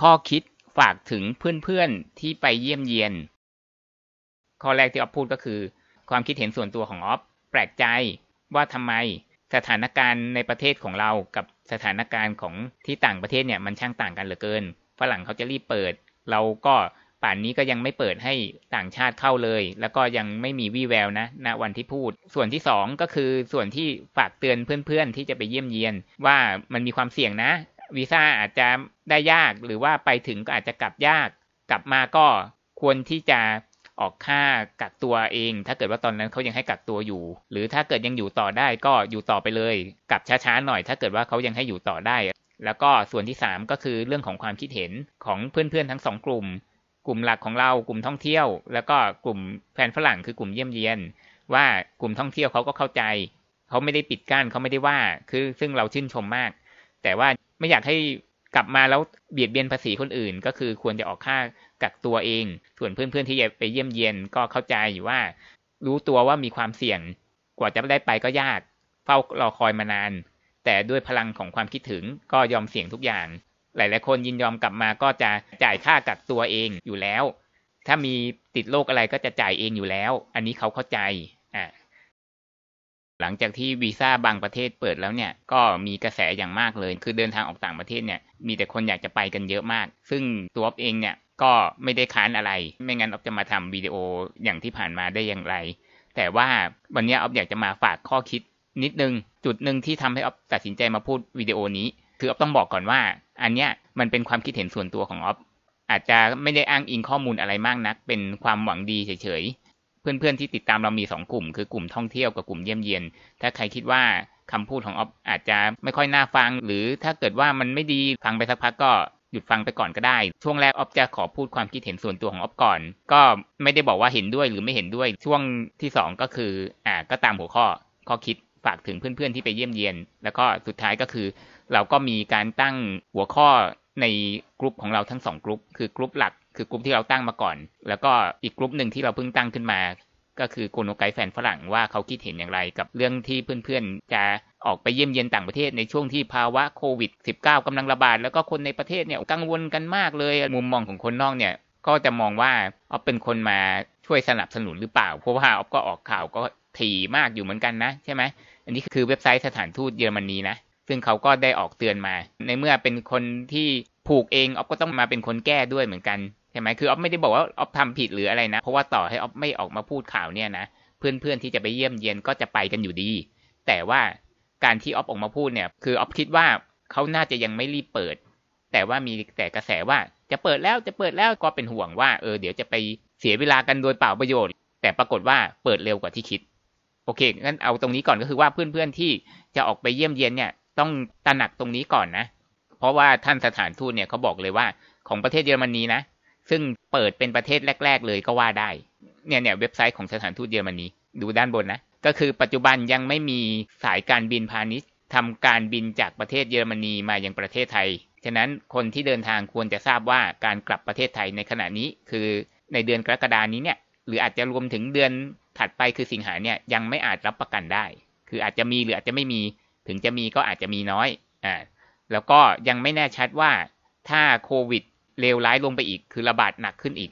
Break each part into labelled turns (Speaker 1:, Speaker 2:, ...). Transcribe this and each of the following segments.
Speaker 1: ข้อคิดฝากถึงเพื่อนๆที่ไปเยี่ยมเยียน ข้อแรกที่ออฟพูดก็คือ ความคิดเห็นส่วนตัวของออฟแปลกใจว่าทำไมสถานการณ์ในประเทศของเรากับสถานการณ์ของที่ต่างประเทศเนี่ยมันช่างต่างกันเหลือเกิน ฝรั่งเขาจะรีบเปิด เราก็ป่านนี้ก็ยังไม่เปิดให้ต่างชาติเข้าเลย แล้วก็ยังไม่มีวี่แววนะณวันที่พูด ส่วนที่ 2 ก็คือส่วนที่ฝากเตือนเพื่อนๆ ที่จะไปเยี่ยมเยียน ว่ามันมีความเสี่ยงนะ วีซ่าอาจจะได้ยากหรือว่าไปถึงก็อาจจะกลับยาก กลับมาก็ควรที่จะออกค่ากักตัวเอง ถ้าเกิดว่าตอนนั้นเขายังให้กักตัวอยู่ หรือถ้าเกิดยังอยู่ต่อได้ก็อยู่ต่อไปเลยกลับช้าๆหน่อย ถ้าเกิดว่าเขายังให้อยู่ต่อได้ แล้วก็ส่วนที่ 3 ก็คือเรื่องของความคิดเห็นของเพื่อนๆทั้งสองกลุ่ม กลุ่มหลักของเรากลุ่มท่องเที่ยว แล้วก็กลุ่มแฟนฝรั่งคือกลุ่มเยี่ยมเยียน ว่ากลุ่มท่องเที่ยวเขาก็เข้าใจ เขาไม่ได้ปิดกั้นเขาไม่ได้ว่า คือซึ่งเราชื่นชมมาก แต่ว่า ไม่อยากให้กลับมาแล้วเบียดเบียนภาษีคนอื่น ก็คือควรจะออกค่ากักตัวเอง ส่วนเพื่อนๆที่จะไปเยี่ยมเยียนก็เข้าใจอยู่ว่า รู้ตัวว่ามีความเสี่ยง กว่าจะได้ไปก็ยาก เฝ้ารอคอยมานาน แต่ด้วยพลังของความคิดถึงก็ยอมเสี่ยงทุกอย่าง หลายๆคนยินยอมกลับมาก็จะจ่ายค่ากักตัวเองอยู่แล้ว ถ้ามีติดโรคอะไรก็จะจ่ายเองอยู่แล้ว อันนี้เขาเข้าใจอ่า หลังจากที่วีซ่าบางประเทศเปิดแล้วเนี่ยก็มีกระแสอย่างมากเลย คือเดินทางออกต่างประเทศเนี่ยมีแต่คนอยากจะไปกันเยอะมาก ซึ่งตัวอเองเนี่ยก็ไม่ได้ค้านอะไร ไม่งั้นออฟจะมาทำวิดีโออย่างที่ผ่านมาได้อย่างไร แต่ว่าวันนี้ออฟอยากจะมาฝากข้อคิดนิดนึง จุดหนึ่งที่ทำให้ออฟตัดสินใจมาพูดวิดีโอนี้ คือออฟต้องบอกก่อนว่า อันเนี้ยมันเป็นความคิดเห็นส่วนตัวของออฟอาจจะไม่ได้อ้างอิงข้อมูลอะไรมากนัก เป็นความหวังดีเฉย เพื่อนๆที่ติดตามเรามี 2 กลุ่ม คือกลุ่มท่องเที่ยวกับกลุ่มเยี่ยมเยียน ถ้าใครคิดว่าคำพูดของออฟอาจจะไม่ค่อยน่าฟัง หรือถ้าเกิดว่ามันไม่ดีฟังไปสักพักก็หยุดฟังไปก่อนก็ได้ ช่วงแรกออฟจะขอพูดความคิดเห็นส่วนตัวของออฟก่อน ก็ไม่ได้บอกว่าเห็นด้วยหรือไม่เห็นด้วย ช่วงที่ 2 ก็คืออ่าก็ตามหัวข้อข้อคิดฝากถึงเพื่อนๆที่ไปเยี่ยมเยียน แล้วก็สุดท้ายก็คือ เราก็มีการตั้งหัวข้อในกลุ่มของเราทั้ง2กลุ่มคือกลุ่มหลัก คือกลุ่มที่เราตั้งมาก่อน แล้วก็อีกกลุ่มหนึ่งที่เราเพิ่งตั้งขึ้นมา ก็คือโกโนไกแฟนฝรั่งว่าเขาคิดเห็นอย่างไร กับเรื่องที่เพื่อนๆ จะออกไปเยี่ยมเยียนต่างประเทศในช่วงที่ภาวะโควิด -19 กำลังระบาด แล้วก็คนในประเทศเนี่ยกังวลกันมากเลย มุมมองของคนนอกเนี่ยก็จะมองว่าออฟเป็นคนมาช่วยสนับสนุนหรือเปล่า เพราะว่าออฟก็ออกข่าวก็ถี่มากอยู่เหมือนกันนะใช่ไหมอันนี้คือเว็บไซต์สถานทูตเยอรมนีนะซึ่งเขาก็ได้ออกเตือนมา ในเมื่อเป็นคนที่ผูกเองออฟก็ต้องมาเป็นคนแก้ด้วยเหมือนกัน ใช่ไหมคือออฟไม่ได้บอกว่าออฟทำผิดหรืออะไรนะ เพราะว่าต่อให้ออฟไม่ออกมาพูดข่าวเนี่ยนะ เพื่อนๆที่จะไปเยี่ยมเยียนก็จะไปกันอยู่ดี แต่ว่าการที่ออฟออกมาพูดเนี่ย คือออฟคิดว่าเขาน่าจะยังไม่รีบเปิด แต่ว่ามีแต่กระแสว่าจะเปิดแล้วจะเปิดแล้วก็เป็นห่วงว่าเออเดี๋ยวจะไปเสียเวลากันโดยเปล่าประโยชน์ แต่ปรากฏว่าเปิดเร็วกว่าที่คิด โอเคงั้นเอาตรงนี้ก่อนก็คือว่าเพื่อนๆที่จะออกไปเยี่ยมเยียนเนี่ยต้องตระหนักตรงนี้ก่อนนะ เพราะว่าท่านสถานทูตเนี่ยเขาบอกเลยว่าของประเทศเยอรมนีนะ ซึ่งเปิดเป็นประเทศแรก ๆ เลยก็ว่าได้ เนี่ยเนี่ยเว็บไซต์ของสถานทูตเยอรมนีดูด้านบนนะ ก็คือปัจจุบันยังไม่มีสายการบินพาณิชย์ทำการบินจากประเทศเยอรมนีมายังประเทศไทย ฉะนั้นคนที่เดินทางควรจะทราบว่าการกลับประเทศไทยในขณะนี้คือในเดือนกรกฎานี้เนี่ย หรืออาจจะรวมถึงเดือนถัดไปคือสิงหาเนี่ยยังไม่อาจรับประกันได้ คืออาจจะมีหรืออาจจะไม่มี ถึงจะมีก็อาจจะมีน้อย อ่า แล้วก็ยังไม่แน่ชัดว่าถ้าโควิด เลวร้ายลงไปอีก คือระบาดหนักขึ้นอีก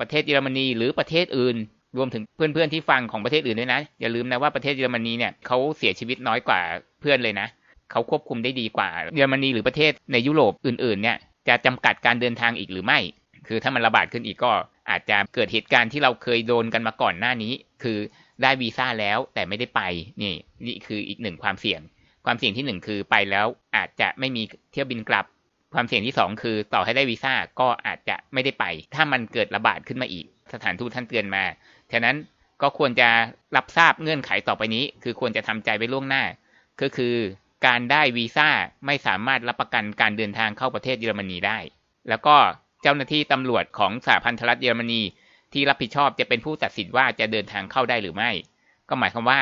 Speaker 1: ประเทศเยอรมนีหรือประเทศอื่น รวมถึงเพื่อนๆที่ฟังของประเทศอื่นด้วยนะ อย่าลืมนะว่าประเทศเยอรมนีเนี่ยเขาเสียชีวิตน้อยกว่าเพื่อนเลยนะเขาควบคุมได้ดีกว่าเยอรมนีหรือประเทศในยุโรปอื่นๆเนี่ยจะจำกัดการเดินทางอีกหรือไม่ คือถ้ามันระบาดขึ้นอีกก็อาจจะเกิดเหตุการณ์ที่เราเคยโดนกันมาก่อนหน้านี้ คือได้วีซ่าแล้วแต่ไม่ได้ไปนี่นี่คืออีกหนึ่งความเสี่ยง ความเสี่ยงที่หนึ่งคือไปแล้วอาจจะไม่มีเที่ยวบินกลับ ความเสี่ยงที่ 2 คือต่อให้ได้วีซ่าก็อาจจะไม่ได้ไป ถ้ามันเกิดระบาดขึ้นมาอีก สถานทูตท่านเตือนมาฉะนั้นก็ควรจะรับทราบเงื่อนไขต่อไปนี้ คือควรจะทำใจไว้ล่วงหน้า ก็คือการได้วีซ่าไม่สามารถรับประกันการเดินทางเข้าประเทศเยอรมนีได้ แล้วก็เจ้าหน้าที่ตำรวจของสหพันธรัฐเยอรมนี ที่รับผิดชอบจะเป็นผู้ตัดสินว่าจะเดินทางเข้าได้หรือไม่ ก็หมายความว่า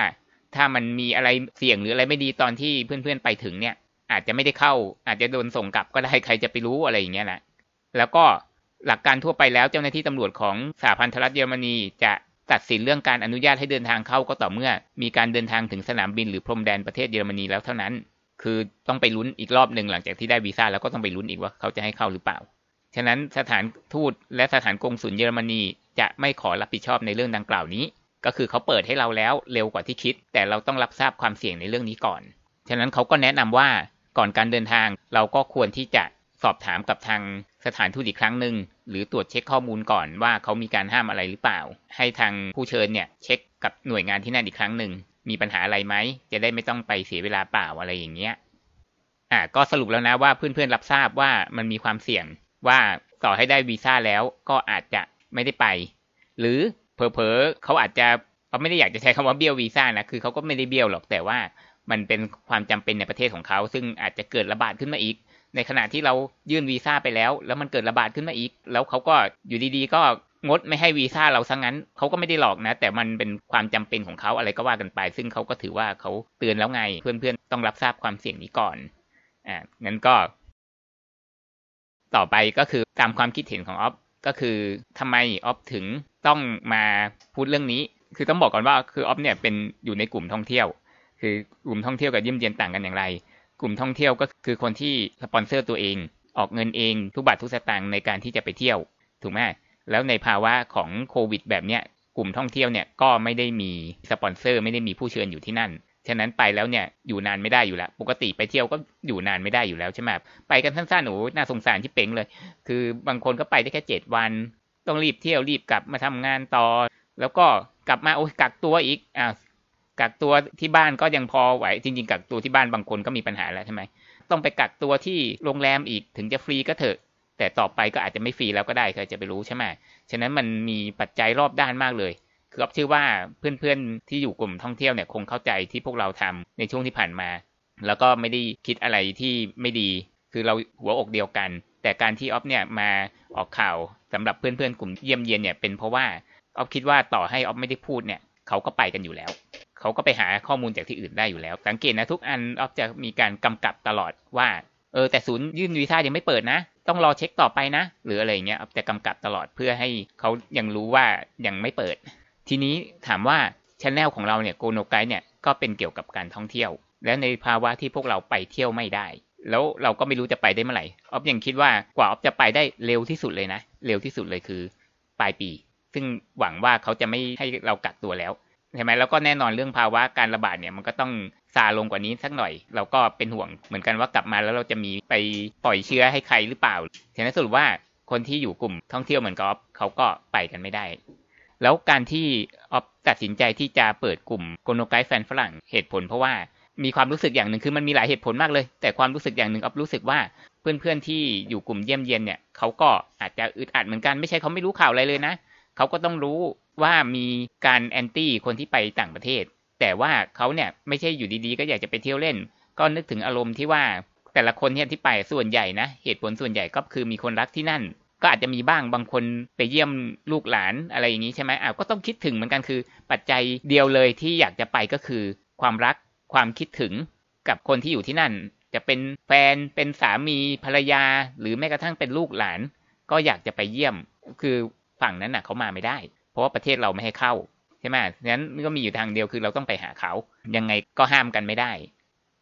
Speaker 1: ถ้ามันมีอะไรเสี่ยงหรืออะไรไม่ดีตอนที่เพื่อนๆไปถึงเนี่ย อาจจะไม่ได้เข้า อาจจะโดนส่งกลับก็ได้ใครจะไปรู้อะไรอย่างเงี้ยนะแล้วก็หลักการทั่วไปแล้วเจ้าหน้าที่ตำรวจของสหพันธรัฐเยอรมนีจะตัดสินเรื่องการอนุญาตให้เดินทางเข้าก็ต่อเมื่อ มีการเดินทางถึงสนามบินหรือพรมแดนประเทศเยอรมนีแล้วเท่านั้น คือต้องไปลุ้นอีกรอบหนึ่งหลังจากที่ได้วีซ่าแล้วก็ต้องไปลุ้นอีกว่าเขาจะให้เข้าหรือเปล่า ฉะนั้นสถานทูตและสถานกงสุลเยอรมนีจะไม่ขอรับผิดชอบในเรื่องดังกล่าวนี้ ก็คือเขาเปิดให้เราแล้วเร็วกว่าที่คิด แต่เราต้องรับทราบความเสี่ยงในเรื่องนี้ก่อน ฉะนั้นเขาก็แนะนำว่า ก่อนการเดินทาง เราก็ควรที่จะสอบถามกับทางสถานทูตอีกครั้งหนึ่งหรือตรวจเช็คข้อมูลก่อนว่าเขามีการห้ามอะไรหรือเปล่า ให้ทางผู้เชิญเนี่ยเช็คกับหน่วยงานที่นั่นอีกครั้งหนึ่งมีปัญหาอะไรไหมจะได้ไม่ต้องไปเสียเวลาเปล่าอะไรอย่างเงี้ยอ่าก็สรุปแล้วนะว่าเพื่อนๆรับทราบว่ามันมีความเสี่ยงว่าต่อให้ได้วีซ่าแล้วก็อาจจะไม่ได้ไป หรือเผลอๆเขาอาจจะเขาไม่ได้อยากจะใช้คำว่าเบี้ยววีซ่านะคือเขาก็ไม่ได้เบี้ยวหรอกแต่ว่า มันเป็นความจำเป็นในประเทศของเขา ซึ่งอาจจะเกิดระบาดขึ้นมาอีก ในขณะที่เรายื่นวีซ่าไปแล้ว แล้วมันเกิดระบาดขึ้นมาอีก แล้วเขาก็อยู่ดีๆ ก็งดไม่ให้วีซ่าเราซะงั้นเขาก็ไม่ได้หลอกนะ แต่มันเป็นความจำเป็นของเขาอะไรก็ว่ากันไป ซึ่งเขาก็ถือว่าเขาเตือนแล้วไง เพื่อนๆต้องรับทราบความเสี่ยงนี้ก่อนอ่างั้นก็ ต่อไปก็คือตามความคิดเห็นของออฟก็คือทำไมออฟถึงต้องมาพูดเรื่องนี้ คือต้องบอกก่อนว่าคือออฟเนี่ยเป็นอยู่ในกลุ่มท่องเที่ยว คือกลุ่มท่องเที่ยวกับเยี่ยมเยียนต่างกันอย่างไร กลุ่มท่องเที่ยวก็คือคนที่สปอนเซอร์ตัวเอง ออกเงินเองทุกบาททุกสตางค์ในการที่จะไปเที่ยวถูกไหมแล้วในภาวะของโควิด แบบเนี้ยกลุ่มท่องเที่ยวเนี่ยก็ไม่ได้มีสปอนเซอร์ไม่ได้มีผู้เชิญอยู่ที่นั่น ฉะนั้นไปแล้วเนี่ยอยู่นานไม่ได้อยู่แล้ว ปกติไปเที่ยวก็อยู่นานไม่ได้อยู่แล้วใช่ไหมไปกันสั้นๆหนูน่าสงสารที่เป่งเลย คือบางคนก็ไปได้แค่เจ็ดวัน ต้องรีบเที่ยวรีบกลับมาทำงานต่อ แล้วก็กลับมาโอ้กักตัวอีกอ่า กักตัวที่บ้านก็ยังพอไหว จริง ๆ กักตัวที่บ้านบางคนก็มีปัญหาแล้วใช่ไหมต้องไปกักตัวที่โรงแรมอีกถึงจะฟรีก็เถอะ แต่ต่อไปก็อาจจะไม่ฟรีแล้วก็ได้ใครจะไปรู้ใช่ไหมฉะนั้นมันมีปัจจัยรอบด้านมากเลยคืออ๊อฟเชื่อว่าเพื่อนๆที่อยู่กลุ่มท่องเที่ยวเนี่ยคงเข้าใจที่พวกเราทำในช่วงที่ผ่านมา แล้วก็ไม่ได้คิดอะไรที่ไม่ดี คือเราหัวอกเดียวกัน แต่การที่ออฟเนี่ยมาออกข่าวสำหรับเพื่อนๆกลุ่มเยี่ยมเยียนเนี่ยเป็นเพราะว่าออฟคิดว่าต่อให้ออฟไม่ได้พูดเนี่ยเขาก็ไปกันอยู่แล้ว เขาก็ไปหาข้อมูลจากที่อื่นได้อยู่แล้ว สังเกตนะทุกอันออฟจะมีการกำกับตลอดว่าเออแต่ศูนย์ยื่นวีซ่ายังไม่เปิดนะ ต้องรอเช็คต่อไปนะ หรืออะไรเงี้ยจะกำกับตลอดเพื่อให้เขายังรู้ว่ายังไม่เปิด ทีนี้ถามว่าชแนลของเราเนี่ยโกโนไกเนี่ยก็เป็นเกี่ยวกับการท่องเที่ยว และในภาวะที่พวกเราไปเที่ยวไม่ได้ แล้วเราก็ไม่รู้จะไปได้เมื่อไหร่ออฟยังคิดว่ากว่าออฟจะไปได้เร็วที่สุดเลยนะ เร็วที่สุดเลยคือ ปลายปี ซึ่งหวังว่าเขาจะไม่ให้เรากักตัวแล้ว ใช่ไหมแล้วก็แน่นอนเรื่องภาวะการระบาดเนี่ยมันก็ต้องซาลงกว่านี้สักหน่อย เราก็เป็นห่วงเหมือนกันว่ากลับมาแล้วเราจะมีไปปล่อยเชื้อให้ใครหรือเปล่าฉะนั้นสรุปว่าคนที่อยู่กลุ่มท่องเที่ยวเหมือนกับออฟเขาก็ไปกันไม่ได้ แล้วการที่ออฟตัดสินใจที่จะเปิดกลุ่มโกโนไกแฟนฝรั่งเหตุผล เพราะว่ามีความรู้สึกอย่างหนึ่งคือมันมีหลายเหตุผลมากเลย แต่ความรู้สึกอย่างหนึ่งออฟรู้สึกว่าเพื่อนๆที่อยู่กลุ่มเยี่ยมเยียนเนี่ยเขาก็อาจจะอึดอัดเหมือนกันไม่ใช่เขาไม่รู้ข่าวอะไรเลยนะเขาก็ต้องรู้ ว่ามีการ anti คนที่ไปต่างประเทศ แต่ว่าเขาเนี่ยไม่ใช่อยู่ดีๆ ก็อยากจะไปเที่ยวเล่น ก็นึกถึงอารมณ์ที่ว่าแต่ละคนที่ไปส่วนใหญ่นะเหตุผลส่วนใหญ่ก็คือมีคนรักที่นั่น ก็อาจจะมีบ้างบางคนไปเยี่ยมลูกหลานอะไรอย่างนี้ใช่ไหมอ้าวก็ต้องคิดถึงเหมือนกันคือ ปัจจัยเดียวเลยที่อยากจะไปก็คือ ความรักความคิดถึงกับคนที่อยู่ที่นั่น จะเป็นแฟนเป็นสามีภรรยา หรือแม้กระทั่งเป็นลูกหลาน ก็อยากจะไปเยี่ยม คือฝั่งนั้นน่ะเขามาไม่ได้ เพราะว่าประเทศเราไม่ให้เข้าใช่ไหมนั้นก็มีอยู่ทางเดียวคือเราต้องไปหาเขา ยังไงก็ห้ามกันไม่ได้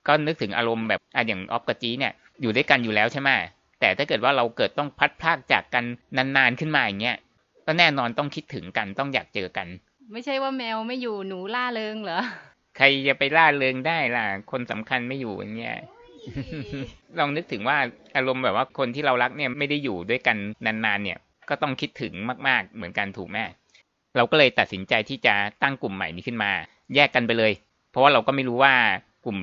Speaker 1: ก็นึกถึงอารมณ์แบบอะอย่างออฟกับจีเนี่ยอยู่ด้วยกันอยู่แล้วใช่ไหมแต่ถ้าเกิดว่าเราเกิดต้องพัดพลากจากกันนานๆขึ้นมาอย่างเงี้ยก็แน่นอนต้องคิดถึงกันต้องอยากเจอกัน
Speaker 2: ไม่ใช่ว่าแมวไม่อยู่หนูล่าเริงเหรอ
Speaker 1: ใครจะไปล่าเริงได้ล่ะ คนสำคัญไม่อยู่อย่างเงี้ยลองนึกถึงว่าอารมณ์แบบว่าคนที่เรารักเนี่ยไม่ได้อยู่ด้วยกันนานๆเนี่ย ก็ต้องคิดถึงมาก ๆ เหมือนกันถูกไหม เราก็เลยตัดสินใจที่จะตั้งกลุ่มใหม่นี้ขึ้นมา แยกกันไปเลย เพราะว่าเราก็ไม่รู้ว่ากลุ่ม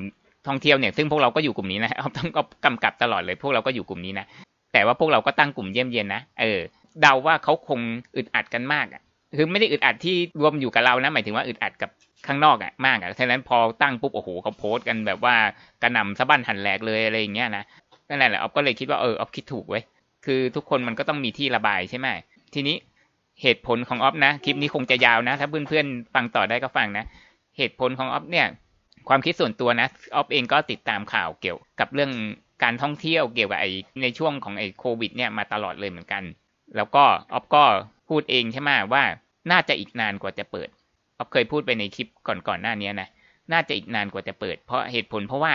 Speaker 1: ท่องเที่ยวเนี่ยซึ่งพวกเราก็อยู่กลุ่มนี้นะเอาต้องก็กำกับตลอดเลย พวกเราก็อยู่กลุ่มนี้นะแต่ว่าพวกเราก็ตั้งกลุ่มเยี่ยมเยียนนะเออเดาว่าเขาคงอึดอัดกันมากอะคือไม่ได้อึดอัดที่รวมอยู่กับเรานะหมายถึงว่าอึดอัดกับข้างนอกอะมากอะฉะนั้นพอตั้งปุ๊บโอ้โหเขาโพสต์กันแบบว่ากระหน่ำสะบั้นหันแหลกเลยอะไรอย่างเงี้ยนะนั่นแหละออฟก็เลยคิดว่าเออออฟคิดถูกเว้ยคือทุกคนมันก็ต้องมีที่ระบายใช่ไหมทีนี้ เหตุผลของออฟนะคลิปนี้คงจะยาวนะ ถ้าเพื่อนๆฟังต่อได้ก็ฟังนะ เหตุผลของออฟเนี่ย ความคิดส่วนตัวนะออฟเองก็ติดตามข่าวเกี่ยวกับเรื่องการท่องเที่ยวเกี่ยวกับไอในช่วงของไอโควิดเนี่ยมาตลอดเลยเหมือนกัน แล้วก็ออฟก็พูดเองใช่ไหมว่าน่าจะอีกนานกว่าจะเปิดออฟเคยพูดไปในคลิปก่อนๆหน้านี้นะน่าจะอีกนานกว่าจะเปิด เพราะเหตุผลเพราะว่า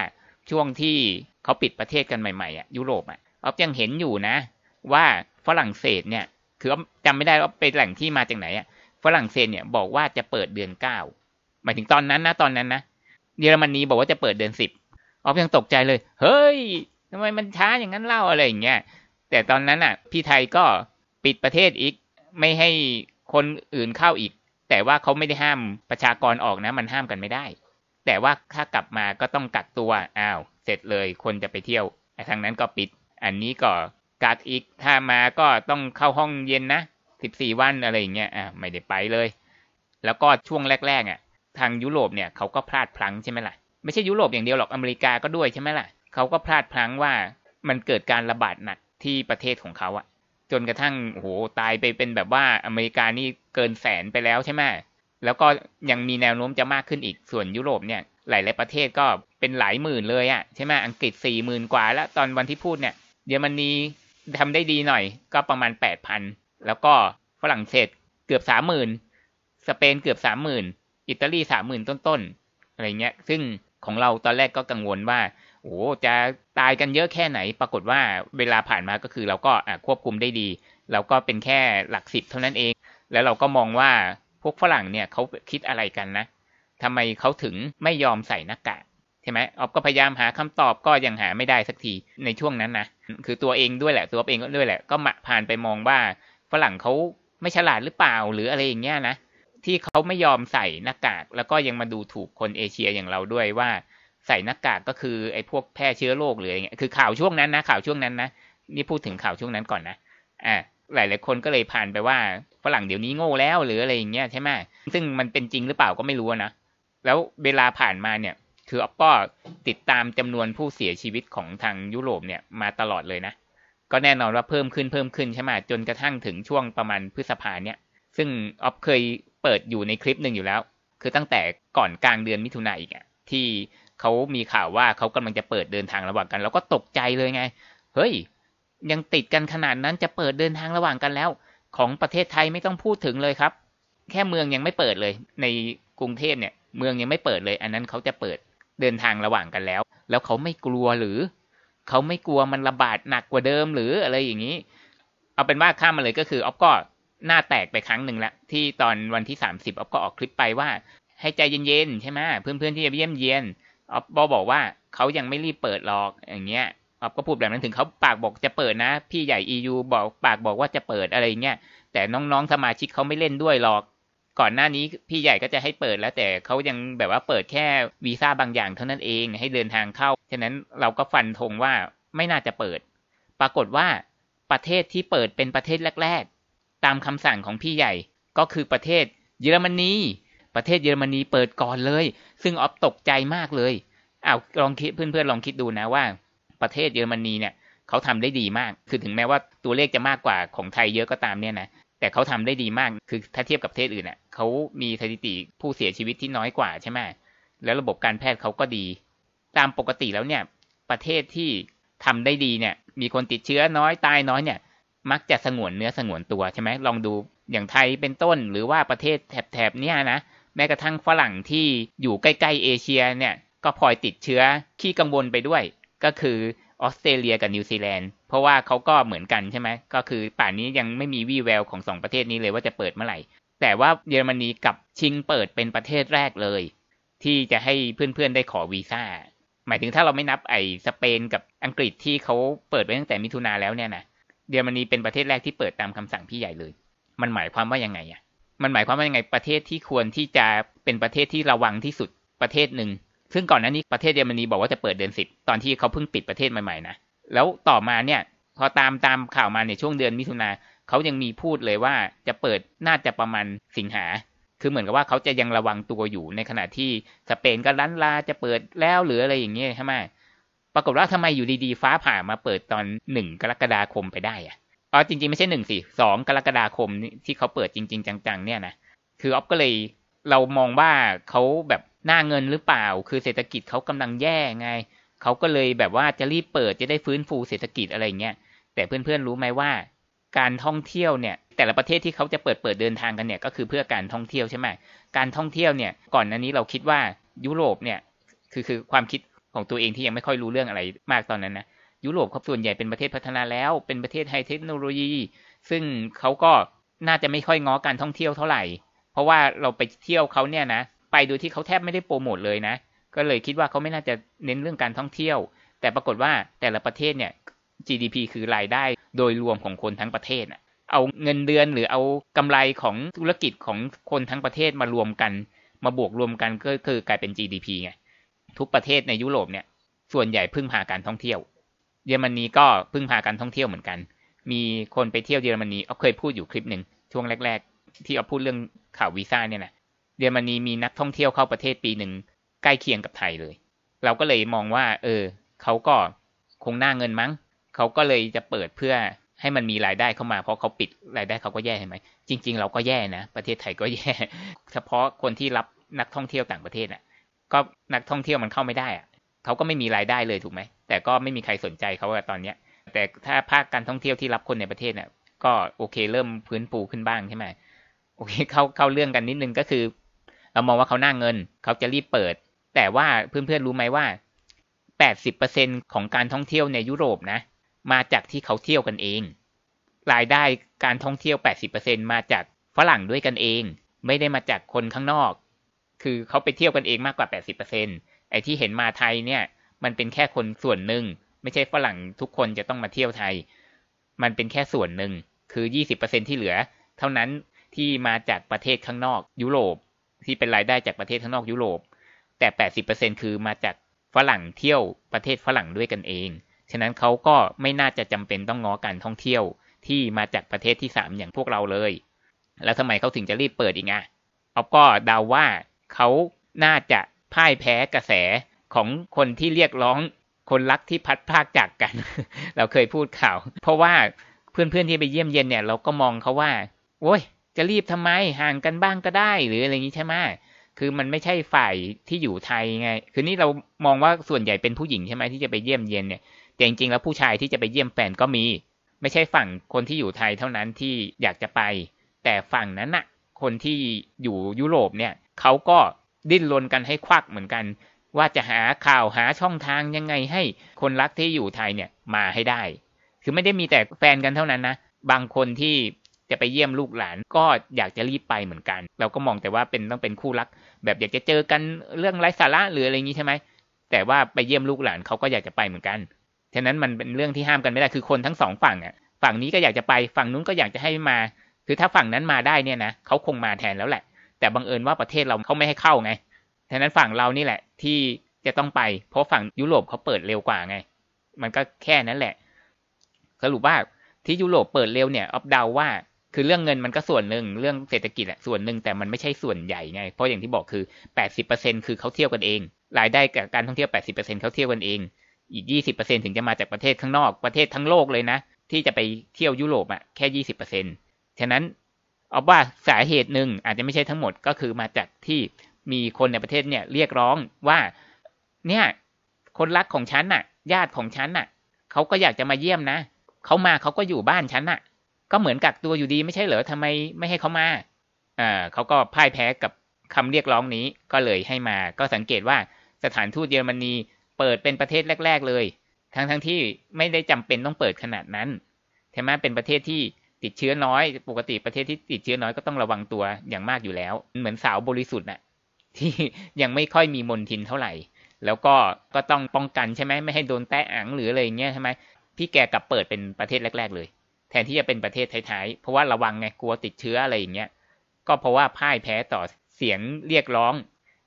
Speaker 1: ช่วงที่เขาปิดประเทศกันใหม่ๆอะยุโรปอะออฟยังเห็นอยู่นะ ว่าฝรั่งเศสเนี่ย คือจำไม่ได้ว่าเป็นแหล่งที่มาจากไหนอะฝรั่งเศสเนี่ยบอกว่าจะเปิดเดือนเก้าหมายถึงตอนนั้นนะตอนนั้นนะเยอรมนีบอกว่าจะเปิดเดือนสิบออฟยังตกใจเลย เฮ้ยทำไมมันช้าอย่างนั้นเล่าอะไรอย่างเงี้ยแต่ตอนนั้นอะ พี่ไทยก็ปิดประเทศอีก ไม่ให้คนอื่นเข้าอีก แต่ว่าเขาไม่ได้ห้ามประชากรออกนะ มันห้ามกันไม่ได้ แต่ว่าถ้ากลับมาก็ต้องกักตัวอ้าว เสร็จเลยคนจะไปเที่ยวไอ้ทางนั้นก็ปิด อันนี้ก็ กักอีกถ้ามาก็ต้องเข้าห้องเย็นนะสิบสี่วันอะไรอย่างเงี้ยอ่าไม่ได้ไปเลย แล้วก็ช่วงแรกๆอะทางยุโรปเนี่ยเขาก็พลาดพลั้งใช่ไหมล่ะไม่ใช่ยุโรปอย่างเดียวหรอกอเมริกาก็ด้วยใช่ไหมล่ะเขาก็พลาดพลั้งว่ามันเกิดการระบาดหนักที่ประเทศของเขาอะจนกระทั่งโอ้โหตายไปเป็นแบบว่าอเมริกานี่เกินแสนไปแล้วใช่ไหมแล้วก็ยังมีแนวโน้มจะมากขึ้นอีกส่วนยุโรปเนี่ยหลาย ๆ ประเทศก็เป็นหลายหมื่นเลยอะใช่ไหมอังกฤษสี่หมื่นกว่าแล้วตอนวันที่พูดเนี่ยเยอรมนี ทำได้ดีหน่อย ก็ประมาณแปดพันแล้วก็ฝรั่งเศสเกือบสามหมื่นสเปนเกือบสามหมื่นอิตาลีสามหมื่นต้นๆอะไรเงี้ย ซึ่งของเราตอนแรกก็กังวลว่าโอ้จะตายกันเยอะแค่ไหน ปรากฏว่าเวลาผ่านมาก็คือเราก็ควบคุมได้ดี เราก็เป็นแค่หลักสิบเท่านั้นเอง แล้วเราก็มองว่าพวกฝรั่งเนี่ยเขาคิดอะไรกันนะทำไมเขาถึงไม่ยอมใส่หน้ากากใช่ไหมออฟก็พยายามหาคำตอบก็ยังหาไม่ได้สักทีในช่วงนั้นนะ คือตัวเองด้วยแหละ ตัวเองก็ด้วยแหละ ก็มาผ่านไปมองว่าฝรั่งเขาไม่ฉลาดหรือเปล่าหรืออะไรอย่างเงี้ยนะที่เขาไม่ยอมใส่หน้ากาก แล้วก็ยังมาดูถูกคนเอเชียอย่างเราด้วยว่าใส่หน้ากากก็คือไอ้พวกแพร่เชื้อโรคหรืออะไรเงี้ยคือข่าวช่วงนั้นนะข่าวช่วงนั้นนะนี่พูดถึงข่าวช่วงนั้นก่อนนะอ่าหลายหลายคนก็เลยผ่านไปว่าฝรั่งเดี๋ยวนี้โง่แล้วหรืออะไรอย่างเงี้ยใช่ไหมซึ่งมันเป็นจริงหรือเปล่าก็ไม่รู้นะแล้วเวลาผ่านมาเนี่ย คืออ๊อปก็ติดตามจำนวนผู้เสียชีวิตของทางยุโรปเนี่ยมาตลอดเลยนะ ก็แน่นอนว่าเพิ่มขึ้นเพิ่มขึ้นใช่ไหมจนกระทั่งถึงช่วงประมาณพฤษภาเนี่ยซึ่งอ๊อฟเคยเปิดอยู่ในคลิปหนึ่งอยู่แล้ว คือตั้งแต่ก่อนกลางเดือนมิถุนายนอีกอะที่เขามีข่าวว่าเขากำลังจะเปิดเดินทางระหว่างกันเราก็ตกใจเลยไง เฮ้ย ยังติดกันขนาดนั้นจะเปิดเดินทางระหว่างกันแล้ว ของประเทศไทยไม่ต้องพูดถึงเลยครับ แค่เมืองยังไม่เปิดเลย ในกรุงเทพเนี่ย เมืองยังไม่เปิดเลย อันนั้นเขาจะเปิด เดินทางระหว่างกันแล้ว แล้วเขาไม่กลัวหรือ เขาไม่กลัวมันระบาดหนักกว่าเดิมหรืออะไรอย่างนี้ เอาเป็นว่าข้ามมาเลยก็คือออฟก็หน้าแตกไปครั้งหนึ่งล้วที่ตอนวันที่สามสิบออฟก็ออกคลิปไปว่าให้ใจเย็นๆใช่ไหมเพื่อนๆที่จะเยี่ยมเยียนออฟบอบอกว่าเขายังไม่รีบเปิดหรอกอย่างเงี้ยออฟก็พูดแบบนั้นถึงเขาปากบอกจะเปิดนะ พี่ใหญ่ EU บอกปากบอกว่าจะเปิดอะไรเงี้ยแต่น้องๆสมาชิกเขาไม่เล่นด้วยหรอก ก่อนหน้านี้พี่ใหญ่ก็จะให้เปิดแล้วแต่เขายังแบบว่าเปิดแค่วีซ่าบางอย่างเท่านั้นเองให้เดินทางเข้า ฉะนั้นเราก็ฟันธงว่าไม่น่าจะเปิด ปรากฏว่าประเทศที่เปิดเป็นประเทศแรก ๆ ตามคำสั่งของพี่ใหญ่ก็คือประเทศเยอรมนี ประเทศเยอรมนีเปิดก่อนเลย ซึ่งออฟตกใจมากเลยอ้าวลองคิดเพื่อนๆลองคิดดูนะว่า ประเทศเยอรมนีเนี่ยเขาทำได้ดีมาก คือถึงแม้ว่าตัวเลขจะมากกว่าของไทยเยอะก็ตามเนี่ยนะ แต่เขาทำได้ดีมาก คือถ้าเทียบกับประเทศอื่นเน่ะเขามีสถิติผู้เสียชีวิตที่น้อยกว่าใช่ไหมแล้วระบบการแพทย์เขาก็ดี ตามปกติแล้วเนี่ย ประเทศที่ทำได้ดีเนี่ย มีคนติดเชื้อน้อยตายน้อยเนี่ย มักจะสงวนเนื้อสงวนตัวใช่ไหมลองดูอย่างไทยเป็นต้น หรือว่าประเทศแถบๆเนี่ยนะแม้กระทั่งฝรั่งที่อยู่ใกล้ๆเอเชียเนี่ย ก็พลอยติดเชื้อขี้กังวลไปด้วย ก็คือ ออสเตรเลียกับนิวซีแลนด์เพราะว่าเขาก็เหมือนกันใช่ไหมก็คือป่านนี้ยังไม่มีวี่แววของสองประเทศนี้เลยว่าจะเปิดเมื่อไหร่ แต่ว่าเยอรมนีกับชิงเปิดเป็นประเทศแรกเลย ที่จะให้เพื่อนๆได้ขอวีซ่าหมายถึงถ้าเราไม่นับไอ้สเปนกับอังกฤษที่เขาเปิดไปตั้งแต่มิถุนาแล้วเนี่ยนะเยอรมนีเป็นประเทศแรกที่เปิดตามคำสั่งพี่ใหญ่เลย มันหมายความว่ายังไงอะมันหมายความว่ายังไงประเทศที่ควรที่จะเป็นประเทศที่ระวังที่สุดประเทศหนึ่ง ซึ่งก่อนหน้านี้ประเทศเยอรมนีบอกว่าจะเปิดเดือนสิบตอนที่เขาเพิ่งปิดประเทศใหม่ๆนะแล้วต่อมาเนี่ยพอตามตามข่าวมาในช่วงเดือนมิถุนาเขายังมีพูดเลยว่าจะเปิดน่าจะประมาณสิงหา คือเหมือนกับว่าเขาจะยังระวังตัวอยู่ในขณะที่สเปนก็ลั้นลาจะเปิดแล้วหรืออะไรอย่างเงี้ยใช่ไหมปรากฏว่าทำไมอยู่ดีๆฟ้าผ่ามาเปิดตอนหนึ่งกรกฎาคมไปได้อะอ๋อจริงๆไม่ใช่หนึ่งสิสองกรกฎาคมที่เขาเปิดจริง ๆ จังๆเนี่ยนะคือออฟก็เลยเรามองว่าเขาแบบ หน้าเงินหรือเปล่า คือเศรษฐกิจเขากำลังแย่ไง เขาก็เลยแบบว่าจะรีบเปิดจะได้ฟื้นฟูเศรษฐกิจอะไรเงี้ย แต่เพื่อนๆรู้ไหมว่า การท่องเที่ยวเนี่ย แต่ละประเทศที่เขาจะเปิดเปิดเดินทางกันเนี่ยก็คือเพื่อการท่องเที่ยวใช่ไหมการท่องเที่ยวเนี่ย ก่อนหน้านี้เราคิดว่ายุโรปเนี่ยคือคือความคิดของตัวเองที่ยังไม่ค่อยรู้เรื่องอะไรมากตอนนั้นนะยุโรปเขาส่วนใหญ่เป็นประเทศพัฒนาแล้ว เป็นประเทศไฮเทคโนโลยี ซึ่งเขาก็น่าจะไม่ค่อยง้อการท่องเที่ยวเท่าไหร่ เพราะว่าเราไปเที่ยวเขาเนี่ยนะ ไปโดยที่เขาแทบไม่ได้โปรโมทเลยนะ ก็เลยคิดว่าเขาไม่น่าจะเน้นเรื่องการท่องเที่ยว แต่ปรากฏว่าแต่ละประเทศเนี่ย GDP คือรายได้โดยรวมของคนทั้งประเทศเอาเงินเดือนหรือเอากำไรของธุรกิจของคนทั้งประเทศมารวมกัน มาบวกรวมกันก็คือกลายเป็น GDP ไงทุกประเทศในยุโรปเนี่ย ส่วนใหญ่พึ่งพาการท่องเที่ยว เยอรมนีก็พึ่งพาการท่องเที่ยวเหมือนกัน มีคนไปเที่ยวเยอรมนีเอาเคยพูดอยู่คลิปหนึ่งช่วงแรก ๆ ที่เอาพูดเรื่องข่าววีซ่าเนี่ยนะ เยอรมนีมีนักท่องเที่ยวเข้าประเทศปีหนึ่งใกล้เคียงกับไทยเลย เราก็เลยมองว่า เออเขาก็คงหน้าเงินมั้งเขาก็เลยจะเปิดเพื่อให้มันมีรายได้เข้ามาเพราะเขาปิดรายได้เขาก็แย่เห็นไหมจริง ๆ เราก็แย่นะประเทศไทยก็แย่ เฉพาะคนที่รับนักท่องเที่ยวต่างประเทศอะ ก็นักท่องเที่ยวมันเข้าไม่ได้อะเขาก็ไม่มีรายได้เลยถูกไหมแต่ก็ไม่มีใครสนใจเขาตอนเนี้ย แต่ถ้าภาคการท่องเที่ยวที่รับคนในประเทศเนี่ยก็โอเคเริ่มพื้นปูขึ้นบ้างใช่ไหมโอเคเข้าเข้าเรื่องกันนิดนึงก็คือ เรามองว่าเขาหน้าเงิน เขาจะรีบเปิด แต่ว่าเพื่อนๆรู้ไหมว่า 80%ของการท่องเที่ยวในยุโรปนะ มาจากที่เขาเที่ยวกันเอง รายได้การท่องเที่ยว 80%มาจากฝรั่งด้วยกันเอง ไม่ได้มาจากคนข้างนอก คือเขาไปเที่ยวกันเองมากกว่า 80%ไอ้ที่เห็นมาไทยเนี่ย มันเป็นแค่คนส่วนหนึ่ง ไม่ใช่ฝรั่งทุกคนจะต้องมาเที่ยวไทย มันเป็นแค่ส่วนหนึ่ง คือ 20%ที่เหลือ เท่านั้นที่มาจากประเทศข้างนอก ยุโรป ที่เป็นรายได้จากประเทศข้างนอกยุโรป แต่ 80%คือมาจากฝรั่งเที่ยวประเทศฝรั่งด้วยกันเอง ฉะนั้นเขาก็ไม่น่าจะจำเป็นต้องง้อการท่องเที่ยวที่มาจากประเทศที่สามอย่างพวกเราเลย แล้วทำไมเขาถึงจะรีบเปิดอีกอะเอาก็เดาว่าเขาน่าจะพ่ายแพ้กระแสของคนที่เรียกร้องคนรักที่พัดพากจากกัน เราเคยพูดข่าว เพราะว่าเพื่อนๆที่ไปเยี่ยมเย็นเนี่ย เราก็มองเขาว่าโอ้ย จะรีบทำไมห่างกันบ้างก็ได้ หรืออะไรอย่างนี้ใช่ไหมคือมันไม่ใช่ฝ่ายที่อยู่ไทยไง คือนี่เรามองว่าส่วนใหญ่เป็นผู้หญิงใช่ไหมที่จะไปเยี่ยมเย็นเนี่ย แต่จริงๆแล้วผู้ชายที่จะไปเยี่ยมแฟนก็มี ไม่ใช่ฝั่งคนที่อยู่ไทยเท่านั้นที่อยากจะไป แต่ฝั่งนั้นน่ะ คนที่อยู่ยุโรปเนี่ยเขาก็ดิ้นรนกันให้ควักเหมือนกัน ว่าจะหาข่าวหาช่องทางยังไงให้คนรักที่อยู่ไทยเนี่ยมาให้ได้ คือไม่ได้มีแต่แฟนกันเท่านั้นนะ บางคนที่ จะไปเยี่ยมลูกหลาน ก็อยากจะรีบไปเหมือนกัน เราก็มองแต่ว่าเป็นต้องเป็นคู่รัก แบบอยากจะเจอกันเรื่องไร้สาระหรืออะไรอย่างนี้ใช่ไหมแต่ว่าไปเยี่ยมลูกหลานเขาก็อยากจะไปเหมือนกันฉะนั้นมันเป็นเรื่องที่ห้ามกันไม่ได้คือคนทั้งสองฝั่งอะฝั่งนี้ก็อยากจะไปฝั่งนู้นก็อยากจะให้มา คือถ้าฝั่งนั้นมาได้เนี่ยนะเขาคงมาแทนแล้วแหละ แต่บังเอิญว่าประเทศเราเขาไม่ให้เข้าไงฉะนั้นฝั่งเรานี่แหละที่จะต้องไป เพราะฝั่งยุโรปเขาเปิดเร็วกว่าไง มันก็แค่นั้นแหละ สรุปว่าที่ยุโรปเปิดเร็วเนี่ยออฟเดาว่า คือเรื่องเงินมันก็ส่วนหนึ่งเรื่องเศรษฐกิจแหละส่วนหนึ่งแต่มันไม่ใช่ส่วนใหญ่ไง เพราะอย่างที่บอกคือ 80%คือเขาเที่ยวกันเอง รายได้กับการท่องเที่ยว 80%เขาเที่ยวกันเอง อีกยี่สิบเปอร์เซ็นถึงจะมาจากประเทศข้างนอกประเทศทั้งโลกเลยนะ ที่จะไปเที่ยวยุโรปอะแค่ยี่สิบเปอร์เซ็นฉะนั้นเอาว่าสาเหตุหนึ่งอาจจะไม่ใช่ทั้งหมดก็คือมาจากที่มีคนในประเทศเนี่ยเรียกร้องว่าเนี่ยคนรักของฉันน่ะ ญาติของฉันน่ะเขาก็อยากจะมาเยี่ยมนะเขามาเขาก็อยู่บ้านฉันน่ะ ก็เหมือนกักตัวอยู่ดีไม่ใช่เหรอทำไมไม่ให้เขามาอ่าเขาก็พ่ายแพ้กับคำเรียกร้องนี้ก็เลยให้มา ก็สังเกตว่าสถานทูตเยอรมนีเปิดเป็นประเทศแรก ๆ เลย ทั้งทั้งที่ไม่ได้จำเป็นต้องเปิดขนาดนั้นใช่ไหมเป็นประเทศที่ติดเชื้อน้อย ปกติประเทศที่ติดเชื้อน้อยก็ต้องระวังตัวอย่างมากอยู่แล้ว เหมือนสาวบริสุทธิ์น่ะ ที่ยังไม่ค่อยมีมนทินเท่าไหร่ แล้วก็ก็ต้องป้องกันใช่ไหมไม่ให้โดนแตะอังหรืออะไรเงี้ยใช่ไหมพี่แกกลับเปิดเป็นประเทศแรก ๆ เลย แทนที่จะเป็นประเทศท้ายๆ เพราะว่าระวังไงกลัวติดเชื้ออะไรอย่างเงี้ย ก็เพราะว่าพ่ายแพ้ต่อเสียงเรียกร้อง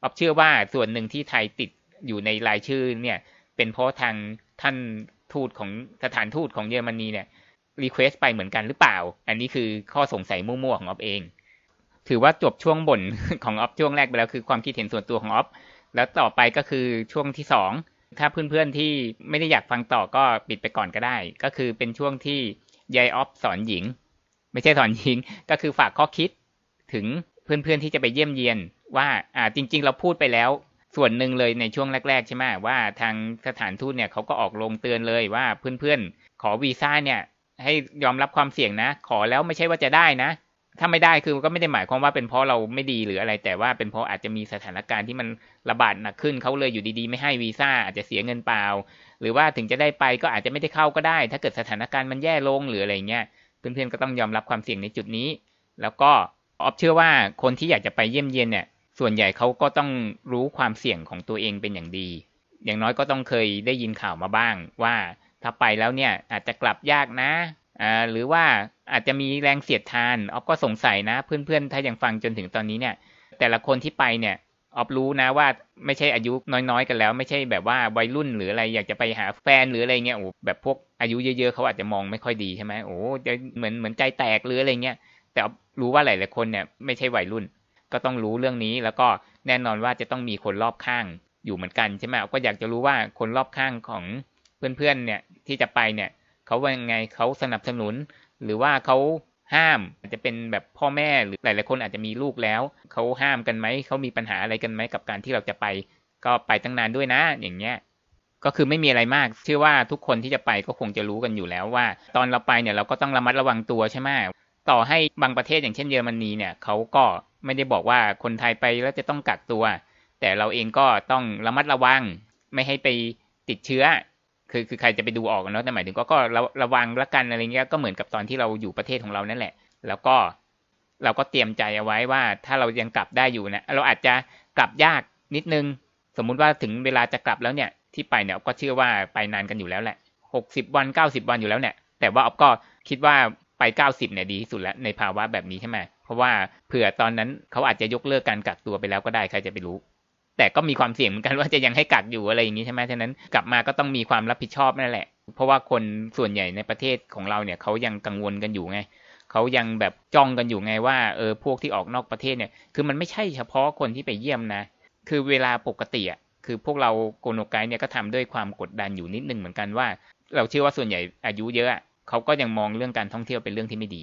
Speaker 1: ออฟเชื่อว่าส่วนหนึ่งที่ไทยติดอยู่ในรายชื่อเนี่ย เป็นเพราะทางท่านทูตของสถานทูตของเยอรมนีเนี่ย request ไปเหมือนกันหรือเปล่า อันนี้คือข้อสงสัยมั่วๆของออฟเอง ถือว่าจบช่วงบ่นของออฟช่วงแรกไปแล้วคือความคิดเห็นส่วนตัวของออฟแล้วต่อไปก็คือช่วงที่สองถ้าเพื่อนๆที่ไม่ได้อยากฟังต่อก็ปิดไปก่อนก็ได้ ก็คือเป็นช่วงที่ ยายออฟสอนหญิง ไม่ใช่สอนหญิง ก็คือฝากข้อคิดถึงเพื่อนๆที่จะไปเยี่ยมเยียน ว่าอ่าจริง ๆ เราพูดไปแล้วส่วนหนึ่งเลยในช่วงแรก ๆ ใช่ไหมว่าทางสถานทูตเนี่ยเขาก็ออกลงเตือนเลยว่าเพื่อนๆ ขอวีซ่าเนี่ย ให้ยอมรับความเสี่ยงนะ ขอแล้วไม่ใช่ว่าจะได้นะ ถ้าไม่ได้คือก็ไม่ได้หมายความว่าเป็นเพราะเราไม่ดีหรืออะไร แต่ว่าเป็นเพราะอาจจะมีสถานการณ์ที่มันระบาดหนักขึ้นเขาเลยอยู่ดีๆ ไม่ให้วีซ่าอาจจะเสียเงินเปล่า หรือว่าถึงจะได้ไปก็อาจจะไม่ได้เข้าก็ได้ ถ้าเกิดสถานการณ์มันแย่ลงหรืออะไรเงี้ยเพื่อนๆก็ต้องยอมรับความเสี่ยงในจุดนี้ แล้วก็ออฟเชื่อว่าคนที่อยากจะไปเยี่ยมเยียนเนี่ย ส่วนใหญ่เขาก็ต้องรู้ความเสี่ยงของตัวเองเป็นอย่างดี อย่างน้อยก็ต้องเคยได้ยินข่าวมาบ้าง ว่าถ้าไปแล้วเนี่ยอาจจะกลับยากนะอ่าหรือว่าอาจจะมีแรงเสียดทานออฟก็สงสัยนะ เพื่อนๆถ้ายังฟังจนถึงตอนนี้เนี่ย แต่ละคนที่ไปเนี่ย ออฟรู้นะว่าไม่ใช่อายุน้อยๆกันแล้ว ไม่ใช่แบบว่าวัยรุ่นหรืออะไรอยากจะไปหาแฟนหรืออะไรเงี้ยโอ้แบบพวกอายุเยอะๆเขาอาจจะมองไม่ค่อยดีใช่ไหมโอ้จะเหมือนเหมือนใจแตกหรืออะไรเงี้ยแต่รู้ว่าหลายๆคนเนี่ยไม่ใช่วัยรุ่น ก็ต้องรู้เรื่องนี้แล้วก็แน่นอนว่าจะต้องมีคนรอบข้างอยู่เหมือนกันใช่ไหมก็อยากจะรู้ว่าคนรอบข้างของเพื่อนๆเนี่ยที่จะไปเนี่ยเขาว่ายังไงเขาสนับสนุน หรือว่าเขา ห้ามอาจจะเป็นแบบพ่อแม่หรือหลายๆคนอาจจะมีลูกแล้วเขาห้ามกันไหมเขามีปัญหาอะไรกันไหมกับการที่เราจะไป ก็ไปตั้งนานด้วยนะ อย่างเงี้ยก็คือไม่มีอะไรมาก เชื่อว่าทุกคนที่จะไปก็คงจะรู้กันอยู่แล้วว่า ตอนเราไปเนี่ยเราก็ต้องระมัดระวังตัวใช่ไหมต่อให้บางประเทศอย่างเช่นเยอรมนีเนี่ยเขาก็ไม่ได้บอกว่าคนไทยไปแล้วจะต้องกักตัว แต่เราเองก็ต้องระมัดระวัง ไม่ให้ไปติดเชื้อ คือคือใครจะไปดูออกเนาะแต่หมายถึงก็ก็ระระวังละกันอะไรเงี้ยก็เหมือนกับตอนที่เราอยู่ประเทศของเรานั่นแหละ แล้วก็เราก็เตรียมใจเอาไว้ว่าถ้าเรายังกลับได้อยู่นะเราอาจจะกลับยากนิดนึง สมมุติว่าถึงเวลาจะกลับแล้วเนี่ยที่ไปเนี่ยก็เชื่อว่าไปนานกันอยู่แล้วแหละหกสิบวันเก้าสิบวันอยู่แล้วเนี่ยแต่ว่าออฟก็คิดว่าไปเก้าสิบเนี่ยดีที่สุดแล้วในภาวะแบบนี้ใช่ไหมเพราะว่าเผื่อตอนนั้นเขาอาจจะยกเลิกการกักตัวไปแล้วก็ได้ใครจะไปรู้ แต่ก็มีความเสี่ยงเหมือนกันว่าจะยังให้กักอยู่อะไรอย่างนี้ใช่ไหมฉะนั้นกลับมาก็ต้องมีความรับผิดชอบนั่นแหละ เพราะว่าคนส่วนใหญ่ในประเทศของเราเนี่ยเขายังกังวลกันอยู่ไงเขายังแบบจ้องกันอยู่ไงว่าเออพวกที่ออกนอกประเทศเนี่ยคือมันไม่ใช่เฉพาะคนที่ไปเยี่ยมนะ คือเวลาปกติอะคือพวกเราโกโนไกเนี่ยก็ทำด้วยความกดดันอยู่นิดนึงเหมือนกันว่า เราเชื่อว่าส่วนใหญ่อายุเยอะเขาก็ยังมองเรื่องการท่องเที่ยวเป็นเรื่องที่ไม่ดี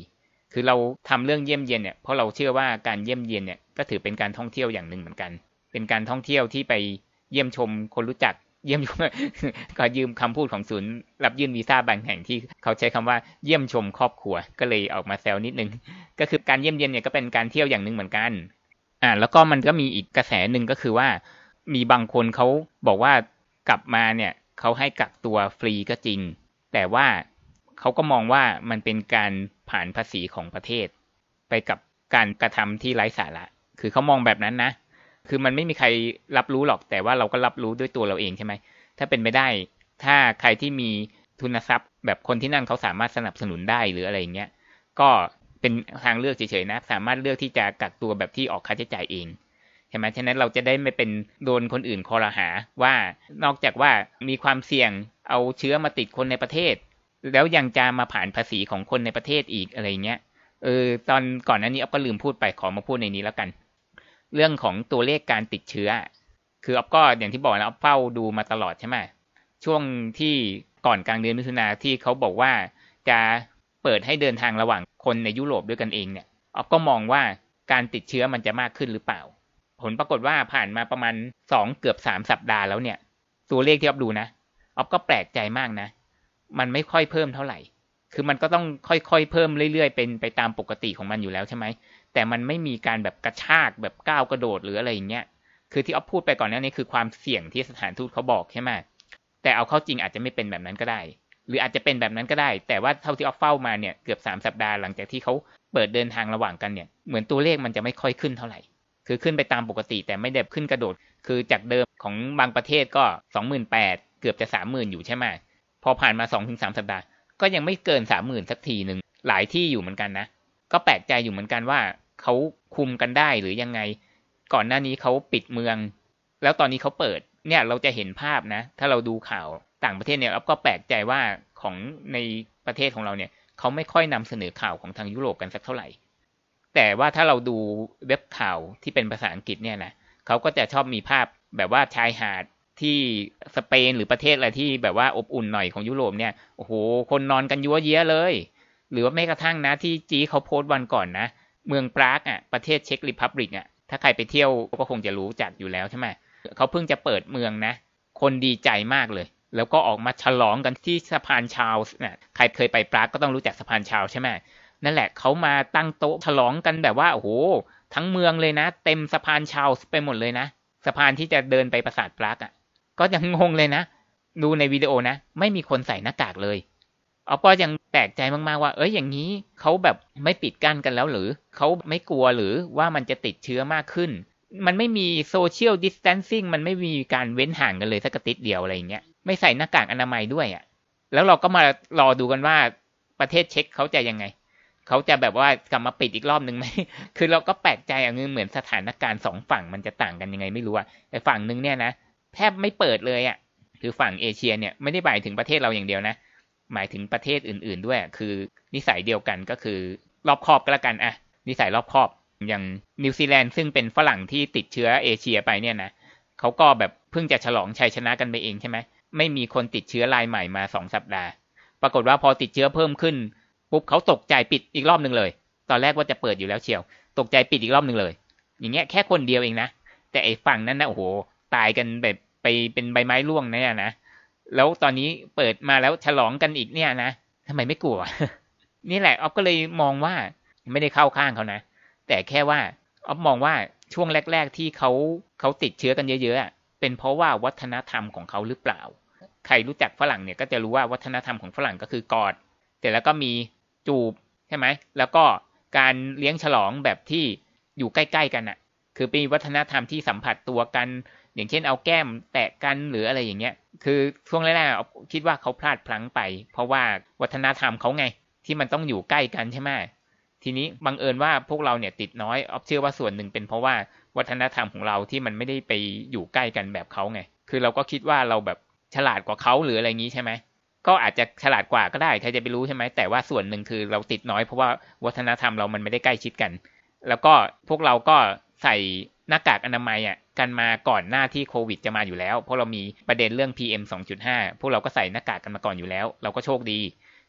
Speaker 1: คือเราทำเรื่องเยี่ยมเยียนเนี่ยเพราะเราเชื่อว่าการเยี่ยมเยียนเนี่ยก็ถือเป็นการท่องเที่ยวอย่างหนึ่งเหมือนกัน เป็นการท่องเที่ยวที่ไปเยี่ยมชมคนรู้จักเยี่ยมชมก็ยืมคำพูดของศูนย์ รับยื่นวีซ่าบางแห่งที่เขาใช้คำว่าเยี่ยมชมครอบครัว ก็เลยออกมาแซวนิดนึง ก็คือการเยี่ยมเยียนเนี่ยก็เป็นการเที่ยวอย่างหนึ่งเหมือนกัน อ่า แล้วก็มันก็มีอีกกระแสหนึ่งก็คือว่า มีบางคนเขาบอกว่ากลับมาเนี่ยเขาให้กักตัวฟรีก็จริง แต่ว่าเขาก็มองว่ามันเป็นการผ่านภาษีของประเทศ ไปกับการกระทำที่ไร้สาระ คือเขามองแบบนั้นนะ คือมันไม่มีใครรับรู้หรอก แต่ว่าเราก็รับรู้ด้วยตัวเราเองใช่ไหม ถ้าเป็นไปได้ ถ้าใครที่มีทุนทรัพย์ แบบคนที่นั่นเขาสามารถสนับสนุนได้หรืออะไรเงี้ย ก็เป็นทางเลือกเฉยๆนะ สามารถเลือกที่จะกักตัวแบบที่ออกค่าใช้จ่ายเองใช่ไหมฉะนั้นเราจะได้ไม่เป็นโดนคนอื่นคอรหาว่านอกจากว่ามีความเสี่ยงเอาเชื้อมาติดคนในประเทศ แล้วยังจะมาผ่านภาษีของคนในประเทศอีกอะไรเงี้ย เออตอนก่อนหน้านี้อ๊อฟก็ลืมพูดไปขอมาพูดในนี้แล้วกัน เรื่องของตัวเลขการติดเชื้อ คืออ๊อฟก็อย่างที่บอกนะอ๊อฟเฝ้าดูมาตลอดใช่ไหมช่วงที่ก่อนกลางเดือนมิถุนาที่เขาบอกว่าจะเปิดให้เดินทางระหว่างคนในยุโรปด้วยกันเองเนี่ยอ๊อฟก็มองว่าการติดเชื้อมันจะมากขึ้นหรือเปล่า ผลปรากฏว่าผ่านมาประมาณสองเกือบสามสัปดาห์แล้วเนี่ย ตัวเลขที่อ๊อฟดูนะอ๊อฟก็แปลกใจมากนะ มันไม่ค่อยเพิ่มเท่าไหร่ คือมันก็ต้องค่อยๆเพิ่มเรื่อยๆ เป็นไปตามปกติของมันอยู่แล้วใช่ไหม แต่มันไม่มีการแบบกระชากแบบก้าวกระโดดหรืออะไรอย่างเงี้ยคือที่อ๊อฟพูดไปก่อนหน้นี้คือความเสี่ยงที่สถานทูตเขาบอกใช่ไหมแต่เอาเข้าจริงอาจจะไม่เป็นแบบนั้นก็ได้ หรืออาจจะเป็นแบบนั้นก็ได้ แต่ว่าเท่าที่อ๊อฟเฝ้ามาเนี่ยเกือบสามสัปดาห์หลังจากที่เขาเปิดเดินทางระหว่างกันเนี่ยเหมือนตัวเลขมันจะไม่ค่อยขึ้นเท่าไหร่ คือขึ้นไปตามปกติแต่ไม่ได้ขึ้นกระโดด คือจากเดิมของบางประเทศก็สองหมื่นแปดเกือบจะสามหมื่นอยู่ใช่ไหมพอผ่านมาสองถึงสามสัปดาห์ ก็ยังไม่เกินสามหมื่นสักทีหนึ่งหลายที่อยู่เหมือนกันนะ ก็แปลกใจอยู่เหมือนกันว่า เขาคุมกันได้หรือยังไง ก่อนหน้านี้เขาปิดเมือง แล้วตอนนี้เขาเปิด เนี่ยเราจะเห็นภาพนะ ถ้าเราดูข่าวต่างประเทศเนี่ยเราก็แปลกใจว่าของในประเทศของเราเนี่ยเขาไม่ค่อยนำเสนอข่าวของทางยุโรปกันสักเท่าไหร่ แต่ว่าถ้าเราดูเว็บข่าวที่เป็นภาษาอังกฤษเนี่ยนะเขาก็จะชอบมีภาพแบบว่าชายหาดที่สเปนหรือประเทศอะไรที่แบบว่าอบอุ่นหน่อยของยุโรปเนี่ยโอ้โหคนนอนกันยัวเยี้ยเลย หรือว่าแม้กระทั่งนะที่จีเขาโพสต์วันก่อนนะ เมืองปรากอะประเทศเช็กริพับลิกอะถ้าใครไปเที่ยวก็คงจะรู้จักอยู่แล้วใช่ไหมเขาเพิ่งจะเปิดเมืองนะ คนดีใจมากเลย แล้วก็ออกมาฉลองกันที่สะพานชาวส์นะใครเคยไปปรากก็ต้องรู้จักสะพานชาวใช่ไหมนั่นแหละเขามาตั้งโต๊ะฉลองกันแบบว่าโอ้โหทั้งเมืองเลยนะ เต็มสะพานชาร์ลส์ไปหมดเลยนะ สะพานที่จะเดินไปปราสาทปรากอะ ก็ยังงงเลยนะ ดูในวิดีโอนะ ไม่มีคนใส่หน้ากากเลย ออฟก็ยังแปลกใจมากๆว่า เอ้ยอย่างนี้เขาแบบไม่ปิดกั้นกันแล้วหรือเขาไม่กลัวหรือว่ามันจะติดเชื้อมากขึ้น มันไม่มี social distancing มันไม่มีการเว้นห่างกันเลยสักนิดเดียวอะไรเงี้ยไม่ใส่หน้ากากอนามัยด้วยอะ่ะ แล้วเราก็มารอดูกันว่าประเทศเช็คเขาจะยังไงเขาจะแบบว่ากลับมาปิดอีกรอบหนึ่งไหม คือเราก็แปลกใจอะเหมือนสถานการณ์สองฝั่งมันจะต่างกันยังไงไม่รู้อะแต่ฝั่งหนึ่งเนี่ยนะแทบไม่เปิดเลยอะ คือฝั่งเอเชียเนี่ยไม่ได้หมายถึงประเทศเราอย่างเดียวนะ หมายถึงประเทศอื่น ๆ ด้วย คือนิสัยเดียวกันก็คือรอบครอบก็แล้วกันอะนิสัยรอบครอบอย่างนิวซีแลนด์ซึ่งเป็นฝรั่งที่ติดเชื้อเอเชียไปเนี่ยนะเขาก็แบบเพิ่งจะฉลองชัยชนะกันไปเองใช่ไหมไม่มีคนติดเชื้อรายใหม่มาสองสัปดาห์ ปรากฏว่าพอติดเชื้อเพิ่มขึ้นปุ๊บเขาตกใจปิดอีกรอบหนึ่งเลย ตอนแรกว่าจะเปิดอยู่แล้วเชียว ตกใจปิดอีกรอบหนึ่งเลย อย่างเงี้ยแค่คนเดียวเองนะ แต่ไอ้ฝั่งนั้นนะโอ้โหตายกันแบบไปเป็นใบไม้ร่วงเนี่ยนะ แล้วตอนนี้เปิดมาแล้วฉลองกันอีกเนี่ยนะทำไมไม่กลัว นี่แหละออฟก็เลยมองว่าไม่ได้เข้าข้างเขานะ แต่แค่ว่าออฟมองว่าช่วงแรก ๆ ที่เขาเขาติดเชื้อกันเยอะๆเป็นเพราะว่าวัฒนธรรมของเขาหรือเปล่า ใครรู้จักฝรั่งเนี่ยก็จะรู้ว่าวัฒนธรรมของฝรั่งก็คือกอดแต่แล้วก็มีจูบใช่ไหมแล้วก็การเลี้ยงฉลองแบบที่อยู่ใกล้ ๆ กันอะ่ะ คือเป็นวัฒนธรรมที่สัมผัสตัวกัน อย่างเช่นเอาแก้มแตะกันหรืออะไรอย่างเงี้ย คือช่วงแรกๆคิดว่าเขาพลาดพลั้งไป เพราะว่าวัฒนธรรมเขาไง ที่มันต้องอยู่ใกล้กันใช่ไหมทีนี้บังเอิญว่าพวกเราเนี่ยติดน้อยออฟเชื่อว่าส่วนหนึ่งเป็นเพราะว่าวัฒนธรรมของเราที่มันไม่ได้ไปอยู่ใกล้กันแบบเขาไง คือเราก็คิดว่าเราแบบฉลาดกว่าเขาหรืออะไรอย่างนี้ใช่ไหมก็อาจจะฉลาดกว่าก็ได้ใครจะไปรู้ใช่ไหมแต่ว่าส่วนหนึ่งคือเราติดน้อยเพราะว่าวัฒนธรรมเรามันไม่ได้ใกล้ชิดกัน แล้วก็พวกเราก็ ใส่หน้ากากอนามัยอะกันมาก่อนหน้าที่โควิดจะมาอยู่แล้ว เพราะเรามีประเด็นเรื่อง PM 2.5 พวกเราก็ใส่หน้ากากกันมาก่อนอยู่แล้ว เราก็โชคดี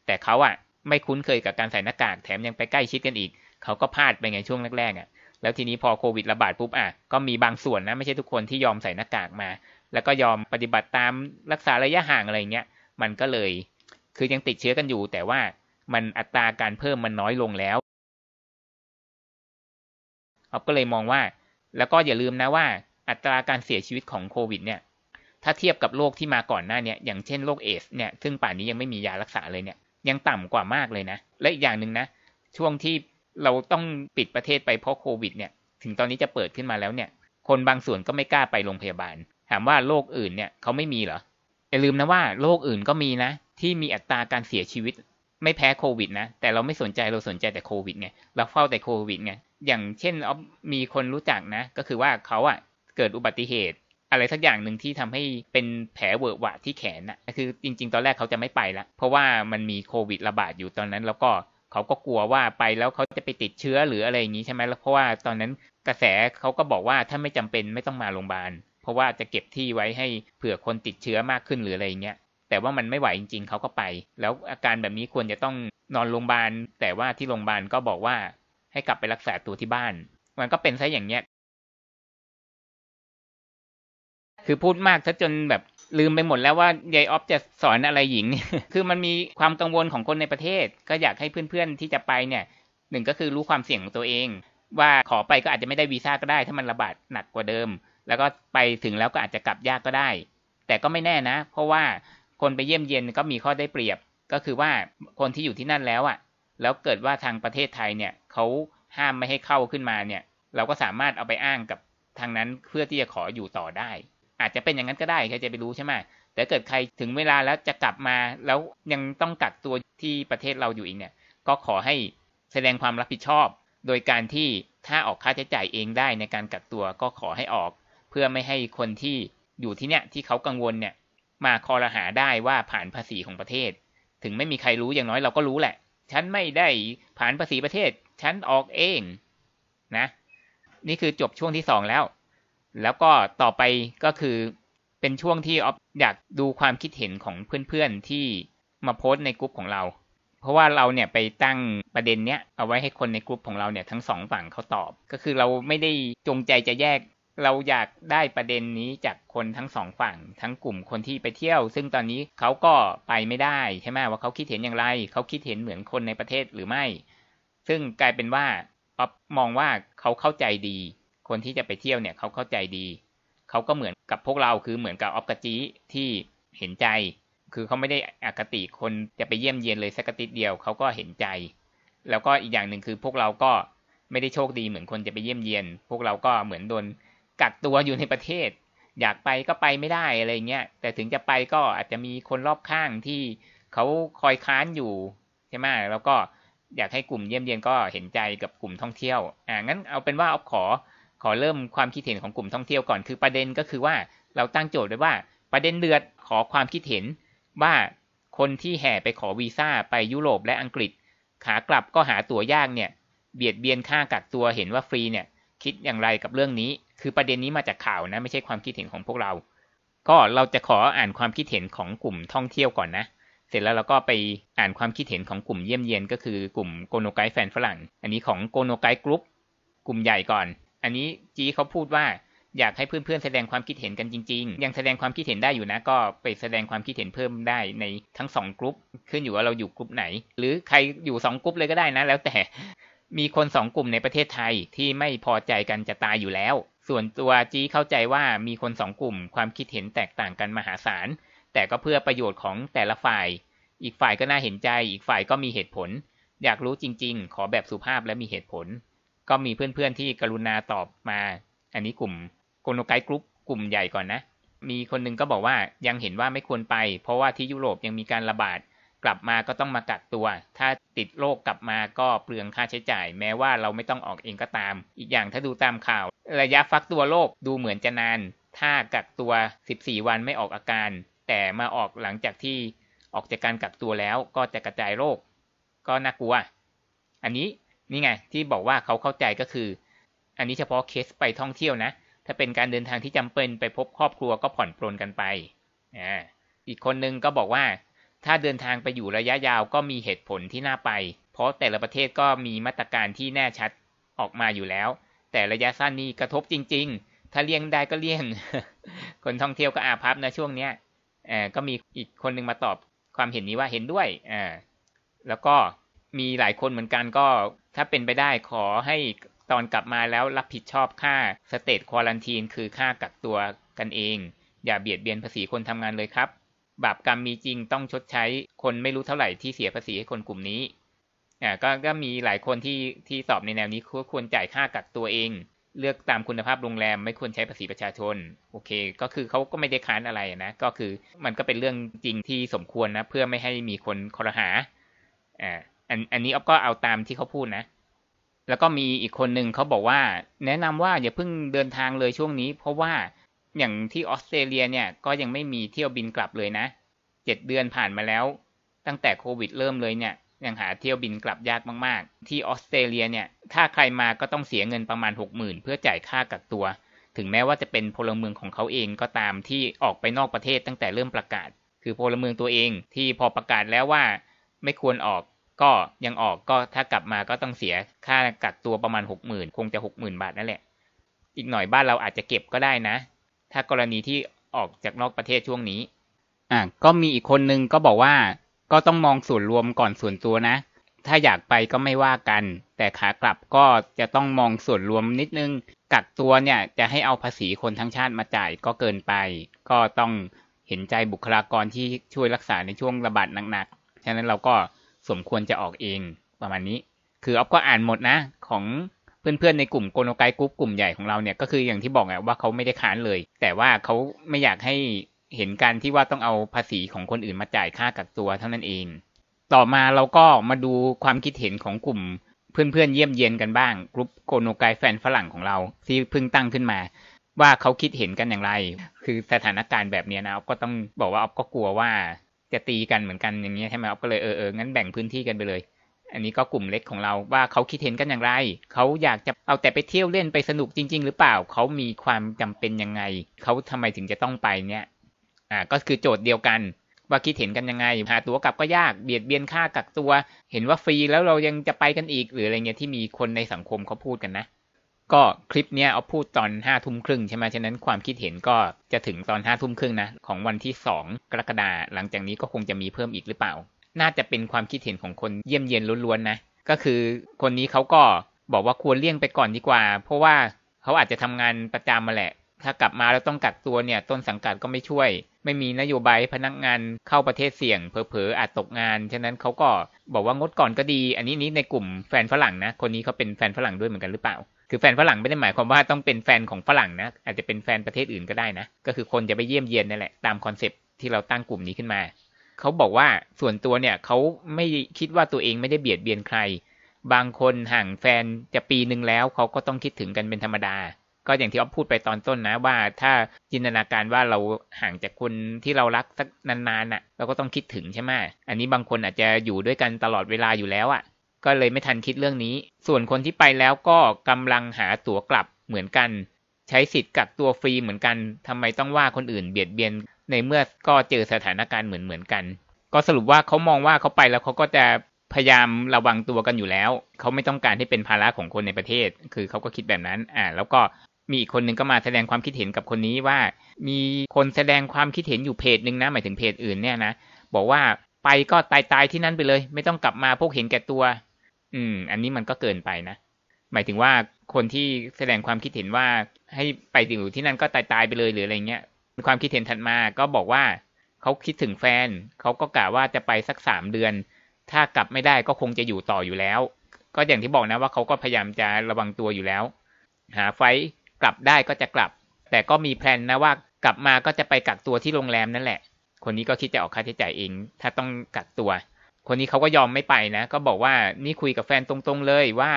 Speaker 1: แต่เขาอะไม่คุ้นเคยกับการใส่หน้ากากแถมยังไปใกล้ชิดกันอีก เขาก็พลาดไปไงช่วงแรกๆอะแล้วทีนี้พอโควิดระบาดปุ๊บอะก็มีบางส่วนนะไม่ใช่ทุกคนที่ยอมใส่หน้ากากมา แล้วก็ยอมปฏิบัติตามรักษาระยะห่างอะไรเงี้ยมันก็เลย คือยังติดเชื้อกันอยู่ แต่ว่ามันอัตราการเพิ่มมันน้อยลงแล้ว เราก็เลยมองว่า แล้วก็อย่าลืมนะว่า อัตราการเสียชีวิตของโควิดเนี่ย ถ้าเทียบกับโรคที่มาก่อนหน้าเนี่ยอย่างเช่นโรคเอสเนี่ยซึ่งป่านนี้ยังไม่มียารักษาเลยเนี่ย ยังต่ำกว่ามากเลยนะ และอีกอย่างหนึ่งนะ ช่วงที่เราต้องปิดประเทศไปเพราะโควิดเนี่ย ถึงตอนนี้จะเปิดขึ้นมาแล้วเนี่ย คนบางส่วนก็ไม่กล้าไปโรงพยาบาล ถามว่าโรคอื่นเนี่ยเขาไม่มีเหรออย่าลืมนะว่าโรคอื่นก็มีนะ ที่มีอัตราการเสียชีวิต ไม่แพ้โควิดนะ แต่เราไม่สนใจเราสนใจแต่โควิดไงเราเฝ้าแต่โควิดไงอย่างเช่นมีคนรู้จักนะ ก็คือว่าเขาอะเกิดอุบัติเหตุ อะไรสักอย่างหนึ่งที่ทำให้เป็นแผลเวอะหวะที่แขนนะคือจริง ๆ ตอนแรกเขาจะไม่ไปละเพราะว่ามันมีโควิดระบาดอยู่ตอนนั้น แล้วก็เขาก็กลัวว่าไปแล้วเขาจะไปติดเชื้อหรืออะไรอย่างนี้ใช่ไหมแล้วเพราะว่าตอนนั้นกระแสเขาก็บอกว่าถ้าไม่จำเป็นไม่ต้องมาโรงพยาบาลเพราะว่าจะเก็บที่ไว้ให้เผื่อคนติดเชื้อมากขึ้นหรืออะไรอย่างเงี้ย แต่ว่ามันไม่ไหวจริง ๆเขาก็ไป แล้วอาการแบบนี้ควรจะต้องนอนโรงพยาบาล แต่ว่าที่โรงพยาบาลก็บอกว่าให้กลับไปรักษาตัวที่บ้าน มันก็เป็นซะอย่างเนี้ย คือพูดมากซะจนแบบลืมไปหมดแล้วว่ายายออฟจะสอนอะไรหญิง คือมันมีความกังวลของคนในประเทศ ก็อยากให้เพื่อนๆที่จะไปเนี่ยหนึ่งก็คือรู้ความเสี่ยงของตัวเอง ว่าขอไปก็อาจจะไม่ได้วีซ่าก็ได้ ถ้ามันระบาดหนักกว่าเดิม แล้วก็ไปถึงแล้วก็อาจจะกลับยากก็ได้ แต่ก็ไม่แน่นะ เพราะว่า คนไปเยี่ยมเยียนก็มีข้อได้เปรียบ ก็คือว่าคนที่อยู่ที่นั่นแล้วอะ แล้วเกิดว่าทางประเทศไทยเนี่ยเขาห้ามไม่ให้เข้าขึ้นมาเนี่ย เราก็สามารถเอาไปอ้างกับทางนั้นเพื่อที่จะขออยู่ต่อได้ อาจจะเป็นอย่างนั้นก็ได้ใครจะไปรู้ใช่ไหมแต่เกิดใครถึงเวลาแล้วจะกลับมาแล้วยังต้องกักตัวที่ประเทศเราอยู่อีกเนี่ย ก็ขอให้แสดงความรับผิดชอบ โดยการที่ถ้าออกค่าใช้จ่ายเองได้ในการกักตัวก็ขอให้ออก เพื่อไม่ให้คนที่อยู่ที่เนี่ยที่เขากังวลเนี่ย มาคอรหาได้ว่าผ่านภาษีของประเทศ ถึงไม่มีใครรู้อย่างน้อยเราก็รู้แหละ ฉันไม่ได้ผ่านภาษีประเทศ ฉันออกเองนะ นี่คือจบช่วงที่สองแล้ว แล้วก็ต่อไปก็คือเป็นช่วงที่ออฟอยากดูความคิดเห็นของเพื่อนๆที่มาโพสต์ในกลุ่มของเรา เพราะว่าเราเนี่ยไปตั้งประเด็นเนี้ยเอาไว้ให้คนในกลุ่มของเราเนี่ยทั้งสองฝั่งเขาตอบ ก็คือเราไม่ได้จงใจจะแยก เราอยากได้ประเด็นนี้จากคนทั้งสองฝั่ง ทั้งกลุ่มคนที่ไปเที่ยว ซึ่งตอนนี้เขาก็ไปไม่ได้ใช่ไหมว่าเขาคิดเห็นอย่างไร เขาคิดเห็นเหมือนคนในประเทศหรือไม่ ซึ่งกลายเป็นว่าป๊อปมองว่าเขาเข้าใจดี คนที่จะไปเที่ยวเนี่ยเขาเข้าใจดี เขาก็เหมือนกับพวกเราคือเหมือนกับออฟกจีที่เห็นใจ คือเขาไม่ได้อคติคนจะไปเยี่ยมเยียนเลยสักติดเดียวเขาก็เห็นใจ แล้วก็อีกอย่างหนึ่งคือพวกเราก็ไม่ได้โชคดีเหมือนคนจะไปเยี่ยมเยียน พวกเราก็เหมือนโดน กักตัวอยู่ในประเทศ อยากไปก็ไปไม่ได้อะไรเงี้ยแต่ถึงจะไปก็อาจจะมีคนรอบข้างที่เขาคอยค้านอยู่ใช่ไหมแล้วก็อยากให้กลุ่มเยี่ยมเยียนก็เห็นใจกับกลุ่มท่องเที่ยวอ่างั้นเอาเป็นว่าเอาขอขอเริ่มความคิดเห็นของกลุ่มท่องเที่ยวก่อนคือประเด็นก็คือว่าเราตั้งโจทย์ไว้ว่าประเด็นเดือดขอความคิดเห็นว่าคนที่แห่ไปขอวีซ่าไปยุโรปและอังกฤษ ขากลับก็หาตั๋วยากเนี่ย เบียดเบียนค่ากักตัวเห็นว่าฟรีเนี่ย คิดอย่างไรกับเรื่องนี้ คือประเด็นนี้มาจากข่าวนะไม่ใช่ความคิดเห็นของพวกเรา ก็เราจะขออ่านความคิดเห็นของกลุ่มท่องเที่ยวก่อนนะ เสร็จแล้วเราก็ไปอ่านความคิดเห็นของกลุ่มเยี่ยมเยียนก็คือกลุ่มโกโนไกแฟนฝรั่ง อันนี้ของโกโนไกกรุ๊ปกลุ่มใหญ่ก่อน อันนี้จีเขาพูดว่าอยากให้เพื่อนๆแสดงความคิดเห็นกันจริง ๆ ยังแสดงความคิดเห็นได้อยู่นะ ก็ไปแสดงความคิดเห็นเพิ่มได้ในทั้งสองกลุ่มขึ้นอยู่ว่าเราอยู่กลุ่มไหน หรือใครอยู่สองกลุ่มเลยก็ได้นะ แล้วแต่มีคนสองกลุ่มในประเทศไทยที่ไม่พอใจกันจะตายอยู่แล้ว ส่วนตัวจีเข้าใจว่ามีคนสองกลุ่มความคิดเห็นแตกต่างกันมหาศาล แต่ก็เพื่อประโยชน์ของแต่ละฝ่าย อีกฝ่ายก็น่าเห็นใจ อีกฝ่ายก็มีเหตุผล อยากรู้จริง ๆ ขอแบบสุภาพและมีเหตุผล ก็มีเพื่อนๆที่กรุณาตอบมา อันนี้กลุ่มโกโนไกกรุ๊ปกลุ่มใหญ่ก่อนนะ มีคนนึงก็บอกว่ายังเห็นว่าไม่ควรไป เพราะว่าที่ยุโรปยังมีการระบาด กลับมาก็ต้องมากักตัว ถ้าติดโรคกลับมาก็เปลืองค่าใช้จ่าย แม้ว่าเราไม่ต้องออกเองก็ตาม อีกอย่างถ้าดูตามข่าว ระยะฟักตัวโรคดูเหมือนจะนาน ถ้ากักตัว 14 วันไม่ออกอาการ แต่มาออกหลังจากที่ออกจากการกักตัวแล้วก็จะกระจายโรค ก็น่ากลัว อันนี้นี่ไงที่บอกว่าเขาเข้าใจก็คือ อันนี้เฉพาะเคสไปท่องเที่ยวนะ ถ้าเป็นการเดินทางที่จำเป็นไปพบครอบครัวก็ผ่อนปลนกันไปอ่าอีกคนนึงก็บอกว่า ถ้าเดินทางไปอยู่ระยะยาวก็มีเหตุผลที่น่าไป เพราะแต่ละประเทศก็มีมาตรการที่แน่ชัดออกมาอยู่แล้ว แต่ระยะสั้นนี้กระทบจริง ๆ ถ้าเลี่ยงได้ก็เลี่ยง คนท่องเที่ยวก็อาภัพนะช่วงเนี้ยอก็มีอีกคนนึงมาตอบความเห็นนี้ว่าเห็นด้วยอ่าแล้วก็มีหลายคนเหมือนกันก็ถ้าเป็นไปได้ขอให้ตอนกลับมาแล้วรับผิดชอบค่าสเตทควอลันทีนคือค่ากักตัวกันเอง อย่าเบียดเบียนภาษีคนทำงานเลยครับ บาปกรรมมีจริงต้องชดใช้คนไม่รู้เท่าไหร่ที่เสียภาษีให้คนกลุ่มนี้อ่าก็ก็มีหลายคนที่ที่ตอบในแนวนี้ควรจ่ายค่ากักตัวเอง เลือกตามคุณภาพโรงแรมไม่ควรใช้ภาษีประชาชน โอเค ก็คือเขาก็ไม่ได้ค้านอะไรนะก็คือมันก็เป็นเรื่องจริงที่สมควรนะ เพื่อไม่ให้มีคนคอรหาอ่าอันอันนี้อ๊อฟก็เอาตามที่เขาพูดนะ แล้วก็มีอีกคนหนึ่งเขาบอกว่า แนะนำว่าอย่าเพิ่งเดินทางเลยช่วงนี้ เพราะว่า อย่างที่ออสเตรเลียเนี่ยก็ยังไม่มีเที่ยวบินกลับเลยนะเจ็ดเดือนผ่านมาแล้ว ตั้งแต่โควิดเริ่มเลยเนี่ยยังหาเที่ยวบินกลับยากมากๆ ที่ออสเตรเลียเนี่ยถ้าใครมาก็ต้องเสียเงินประมาณหกหมื่นเพื่อจ่ายค่ากักตัว ถึงแม้ว่าจะเป็นพลเมืองของเขาเองก็ตามที่ออกไปนอกประเทศตั้งแต่เริ่มประกาศ คือพลเมืองตัวเองที่พอประกาศแล้วว่าไม่ควรออกก็ยังออกก็ถ้ากลับมาก็ต้องเสียค่ากักตัวประมาณหกหมื่นคงจะหกหมื่นบาทนั่นแหละ อีกหน่อยบ้านเราอาจจะเก็บก็ได้นะ ถ้ากรณีที่ออกจากนอกประเทศช่วงนี้ อะก็มีอีกคนนึงก็บอกว่าก็ต้องมองส่วนรวมก่อนส่วนตัวนะ ถ้าอยากไปก็ไม่ว่ากัน แต่ขากลับก็จะต้องมองส่วนรวมนิดนึง กักตัวเนี่ยจะให้เอาภาษีคนทั้งชาติมาจ่ายก็เกินไป ก็ต้องเห็นใจบุคลากรที่ช่วยรักษาในช่วงระบาดหนักๆ ฉะนั้นเราก็สมควรจะออกเองประมาณนี้ คือออฟก็อ่านหมดนะของ เพื่อนๆในกลุ่มโกโนไกกรุ๊ปกลุ่มใหญ่ของเราเนี่ยก็คืออย่างที่บอกไงว่าเขาไม่ได้ค้านเลย แต่ว่าเขาไม่อยากให้เห็นการที่ว่าต้องเอาภาษีของคนอื่นมาจ่ายค่ากักตัวเท่านั้นเอง ต่อมาเราก็มาดูความคิดเห็นของกลุ่มเพื่อนๆเยี่ยมเยียนกันบ้างกลุ่มโกโนไกแฟนฝรั่งของเราที่เพิ่งตั้งขึ้นมา ว่าเขาคิดเห็นกันอย่างไร คือสถานการณ์แบบนี้นะก็ต้องบอกว่าออฟก็กลัวว่าจะตีกันเหมือนกันอย่างนี้ใช่ไหมออฟก็เลยเออเอองั้นแบ่งพื้นที่กันไปเลย อันนี้ก็กลุ่มเล็กของเราว่าเขาคิดเห็นกันอย่างไร เขาอยากจะเอาแต่ไปเที่ยวเล่นไปสนุกจริง ๆ หรือเปล่า เขามีความจำเป็นยังไง เขาทำไมถึงจะต้องไปเนี่ย อ่า ก็คือโจทย์เดียวกัน ว่าคิดเห็นกันยังไง หาตั๋วกลับก็ยาก เบียดเบียนค่ากักตัว เห็นว่าฟรีแล้วเรายังจะไปกันอีก หรืออะไรเงี้ยที่มีคนในสังคมเขาพูดกันนะ ก็คลิปเนี้ยเอาพูดตอนห้าทุ่มครึ่งใช่ไหมฉะนั้นความคิดเห็นก็จะถึงตอนห้าทุ่มครึ่งนะของวันที่สองกรกฎาหลังจากนี้ก็คงจะมีเพิ่มอีกหรือเปล่า น่าจะเป็นความคิดเห็นของคนเยี่ยมเยียนล้วนๆนะ ก็คือคนนี้เขาก็บอกว่าควรเลี่ยงไปก่อนดีกว่า เพราะว่าเขาอาจจะทำงานประจำมาแหละ ถ้ากลับมาแล้วต้องกักตัวเนี่ย ต้นสังกัดก็ไม่ช่วย ไม่มีนโยบายพนักงานเข้าประเทศเสี่ยง เผลอๆอาจตกงาน ฉะนั้นเขาก็บอกว่างดก่อนก็ดี อันนี้นี้ในกลุ่มแฟนฝรั่งนะ คนนี้เขาเป็นแฟนฝรั่งด้วยเหมือนกันหรือเปล่า คือแฟนฝรั่งไม่ได้หมายความว่าต้องเป็นแฟนของฝรั่งนะ อาจจะเป็นแฟนประเทศอื่นก็ได้นะ ก็คือคนจะไปเยี่ยมเยียนนั่นแหละ ตาม concept ที่เราตั้งกลุ่มนี้ขึ้นมา เขาบอกว่าส่วนตัวเนี่ยเขาไม่คิดว่าตัวเองไม่ได้เบียดเบียนใคร บางคนห่างแฟนจะปีหนึ่งแล้วเขาก็ต้องคิดถึงกันเป็นธรรมดา ก็อย่างที่อ๊อฟพูดไปตอนต้นนะว่า ถ้าจินตนาการว่าเราห่างจากคนที่เรารักสักนานๆน่ะ เราก็ต้องคิดถึงใช่ไหมอันนี้บางคนอาจจะอยู่ด้วยกันตลอดเวลาอยู่แล้วอะ ก็เลยไม่ทันคิดเรื่องนี้ ส่วนคนที่ไปแล้วก็กำลังหาตั๋วกลับเหมือนกัน ใช้สิทธิ์กักตัวฟรีเหมือนกันทำไมต้องว่าคนอื่นเบียดเบียน ในเมื่อก็เจอสถานการณ์เหมือนเหมือนกัน ก็สรุปว่าเขามองว่าเขาไปแล้วเขาก็จะพยายามระวังตัวกันอยู่แล้ว เขาไม่ต้องการให้เป็นภาระของคนในประเทศ คือเขาก็คิดแบบนั้น อ่า แล้วก็มีอีกคนนึงก็มาแสดงความคิดเห็นกับคนนี้ว่า มีคนแสดงความคิดเห็นอยู่เพจหนึ่งนะ หมายถึงเพจอื่นเนี่ยนะ บอกว่าไปก็ตายตายที่นั่นไปเลย ไม่ต้องกลับมาพวกเห็นแก่ตัว อืม อันนี้มันก็เกินไปนะ หมายถึงว่าคนที่แสดงความคิดเห็นว่าให้ไปอยู่ที่นั่นก็ตายตายไปเลยหรืออะไรเงี้ย ความคิดเห็นถัดมาก็บอกว่าเขาคิดถึงแฟน เขาก็กะว่าจะไปสักสามเดือน ถ้ากลับไม่ได้ก็คงจะอยู่ต่ออยู่แล้ว ก็อย่างที่บอกนะว่าเขาก็พยายามจะระวังตัวอยู่แล้ว หาไฟกลับได้ก็จะกลับ แต่ก็มีแพลนนะว่ากลับมาก็จะไปกักตัวที่โรงแรมนั่นแหละ คนนี้ก็คิดจะออกค่าใช้จ่ายเอง ถ้าต้องกักตัว คนนี้เขาก็ยอมไม่ไปนะ ก็บอกว่านี่คุยกับแฟนตรงๆเลยว่า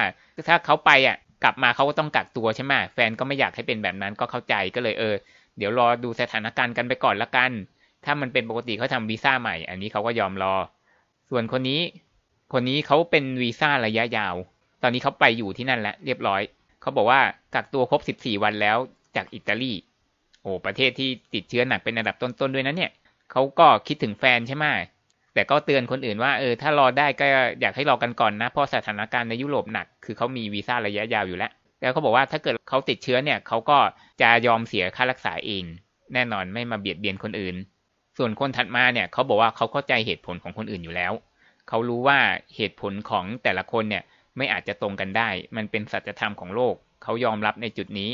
Speaker 1: ถ้าเขาไปอะ กลับมาเขาก็ต้องกักตัวใช่ไหมแฟนก็ไม่อยากให้เป็นแบบนั้นก็เข้าใจก็เลยเออ เดี๋ยวรอดูสถานการณ์กันไปก่อนละกัน ถ้ามันเป็นปกติเขาทำวีซ่าใหม่ อันนี้เขาก็ยอมรอ ส่วนคนนี้ คนนี้เขาเป็นวีซ่าระยะยาว ตอนนี้เขาไปอยู่ที่นั่นแล้วเรียบร้อย เขาบอกว่ากักตัวครบ 14 วันแล้วจากอิตาลี โอ้ประเทศที่ติดเชื้อหนักเป็นอันดับต้นๆด้วยนะเนี่ยเขาก็คิดถึงแฟนใช่ไหมแต่ก็เตือนคนอื่นว่าเออถ้ารอได้ก็อยากให้รอกันก่อนนะเพราะสถานการณ์ในยุโรปหนัก คือเขามีวีซ่าระยะยาวอยู่แล้ว แล้วเขาบอกว่าถ้าเกิดเขาติดเชื้อเนี่ยเขาก็จะยอมเสียค่ารักษาเอง แน่นอนไม่มาเบียดเบียนคนอื่น ส่วนคนถัดมาเนี่ยเขาบอกว่าเขาเข้าใจเหตุผลของคนอื่นอยู่แล้ว เขารู้ว่าเหตุผลของแต่ละคนเนี่ยไม่อาจจะตรงกันได้ มันเป็นสัจธรรมของโลก เขายอมรับในจุดนี้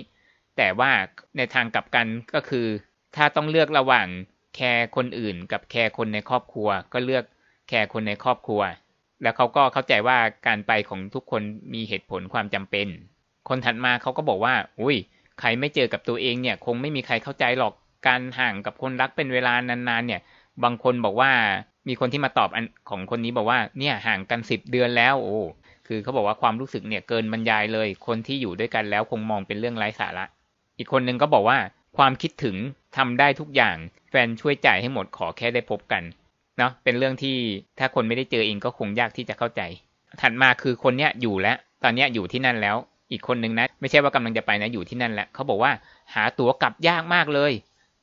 Speaker 1: แต่ว่าในทางกลับกันก็คือ ถ้าต้องเลือกระหว่างแคร์คนอื่น กับแคร์คนในครอบครัว ก็เลือกแคร์คนในครอบครัว แล้วเขาก็เข้าใจว่าการไปของทุกคนมีเหตุผลความจำเป็น คนถัดมาเขาก็บอกว่า อุ้ย ใครไม่เจอกับตัวเองเนี่ย คงไม่มีใครเข้าใจหรอก การห่างกับคนรักเป็นเวลานานๆเนี่ย บางคนบอกว่า มีคนที่มาตอบอันของคนนี้บอกว่า เนี่ยห่างกันสิบเดือนแล้ว โอ้ คือเขาบอกว่าความรู้สึกเนี่ยเกินบรรยายเลย คนที่อยู่ด้วยกันแล้วคงมองเป็นเรื่องไร้สาระ อีกคนนึงก็บอกว่า ความคิดถึงทำได้ทุกอย่าง แฟนช่วยจ่ายให้หมดขอแค่ได้พบกัน เนาะ เป็นเรื่องที่ถ้าคนไม่ได้เจอเองก็คงยากที่จะเข้าใจ ถัดมาคือคนเนี้ยอยู่แล้ว ตอนเนี้ยอยู่ที่นั่นแล้ว อีกคนนึงนะ ไม่ใช่ว่ากำลังจะไปนะอยู่ที่นั่นแหละเขาบอกว่าหาตั๋วกลับยากมากเลย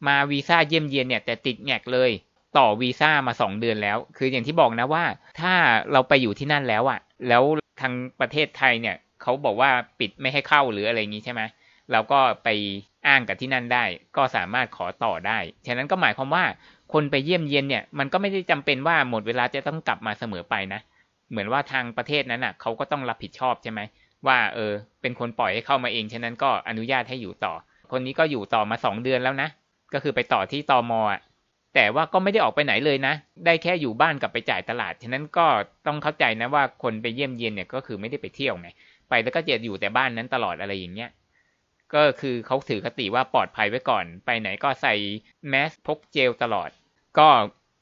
Speaker 1: มาวีซ่าเยี่ยมเยียนเนี่ยแต่ติดแงกเลย ต่อวีซ่ามาสองเดือนแล้ว คืออย่างที่บอกนะว่า ถ้าเราไปอยู่ที่นั่นแล้วอะ่ะ แล้วทางประเทศไทยเนี่ยเขาบอกว่าปิดไม่ให้เข้าหรืออะไรอย่างนี้ใช่ไหมเราก็ไปอ้างกับที่นั่นได้ ก็สามารถขอต่อได้ ฉะนั้นก็หมายความว่าคนไปเยี่ยมเยียนเนี่ยมันก็ไม่ได้จำเป็นว่าหมดเวลาจะต้องกลับมาเสมอไปนะ เหมือนว่าทางประเทศนั้นอะเขาก็ต้องรับผิดชอบใช่ไหม ว่าเออเป็นคนปล่อยให้เข้ามาเองฉะนั้นก็อนุญาตให้อยู่ต่อ คนนี้ก็อยู่ต่อมาสองเดือนแล้วนะ ก็คือไปต่อที่ตอมอะแต่ว่าก็ไม่ได้ออกไปไหนเลยนะ ได้แค่อยู่บ้านกับไปจ่ายตลาด ฉะนั้นก็ต้องเข้าใจนะว่าคนไปเยี่ยมเยียนเนี่ยก็คือไม่ได้ไปเที่ยวไง ไปแล้วก็จะอยู่แต่บ้านนั้นตลอดอะไรอย่างเงี้ย ก็คือเขาถือคติว่าปลอดภัยไว้ก่อน ไปไหนก็ใส่แมสพกเจลตลอด ก็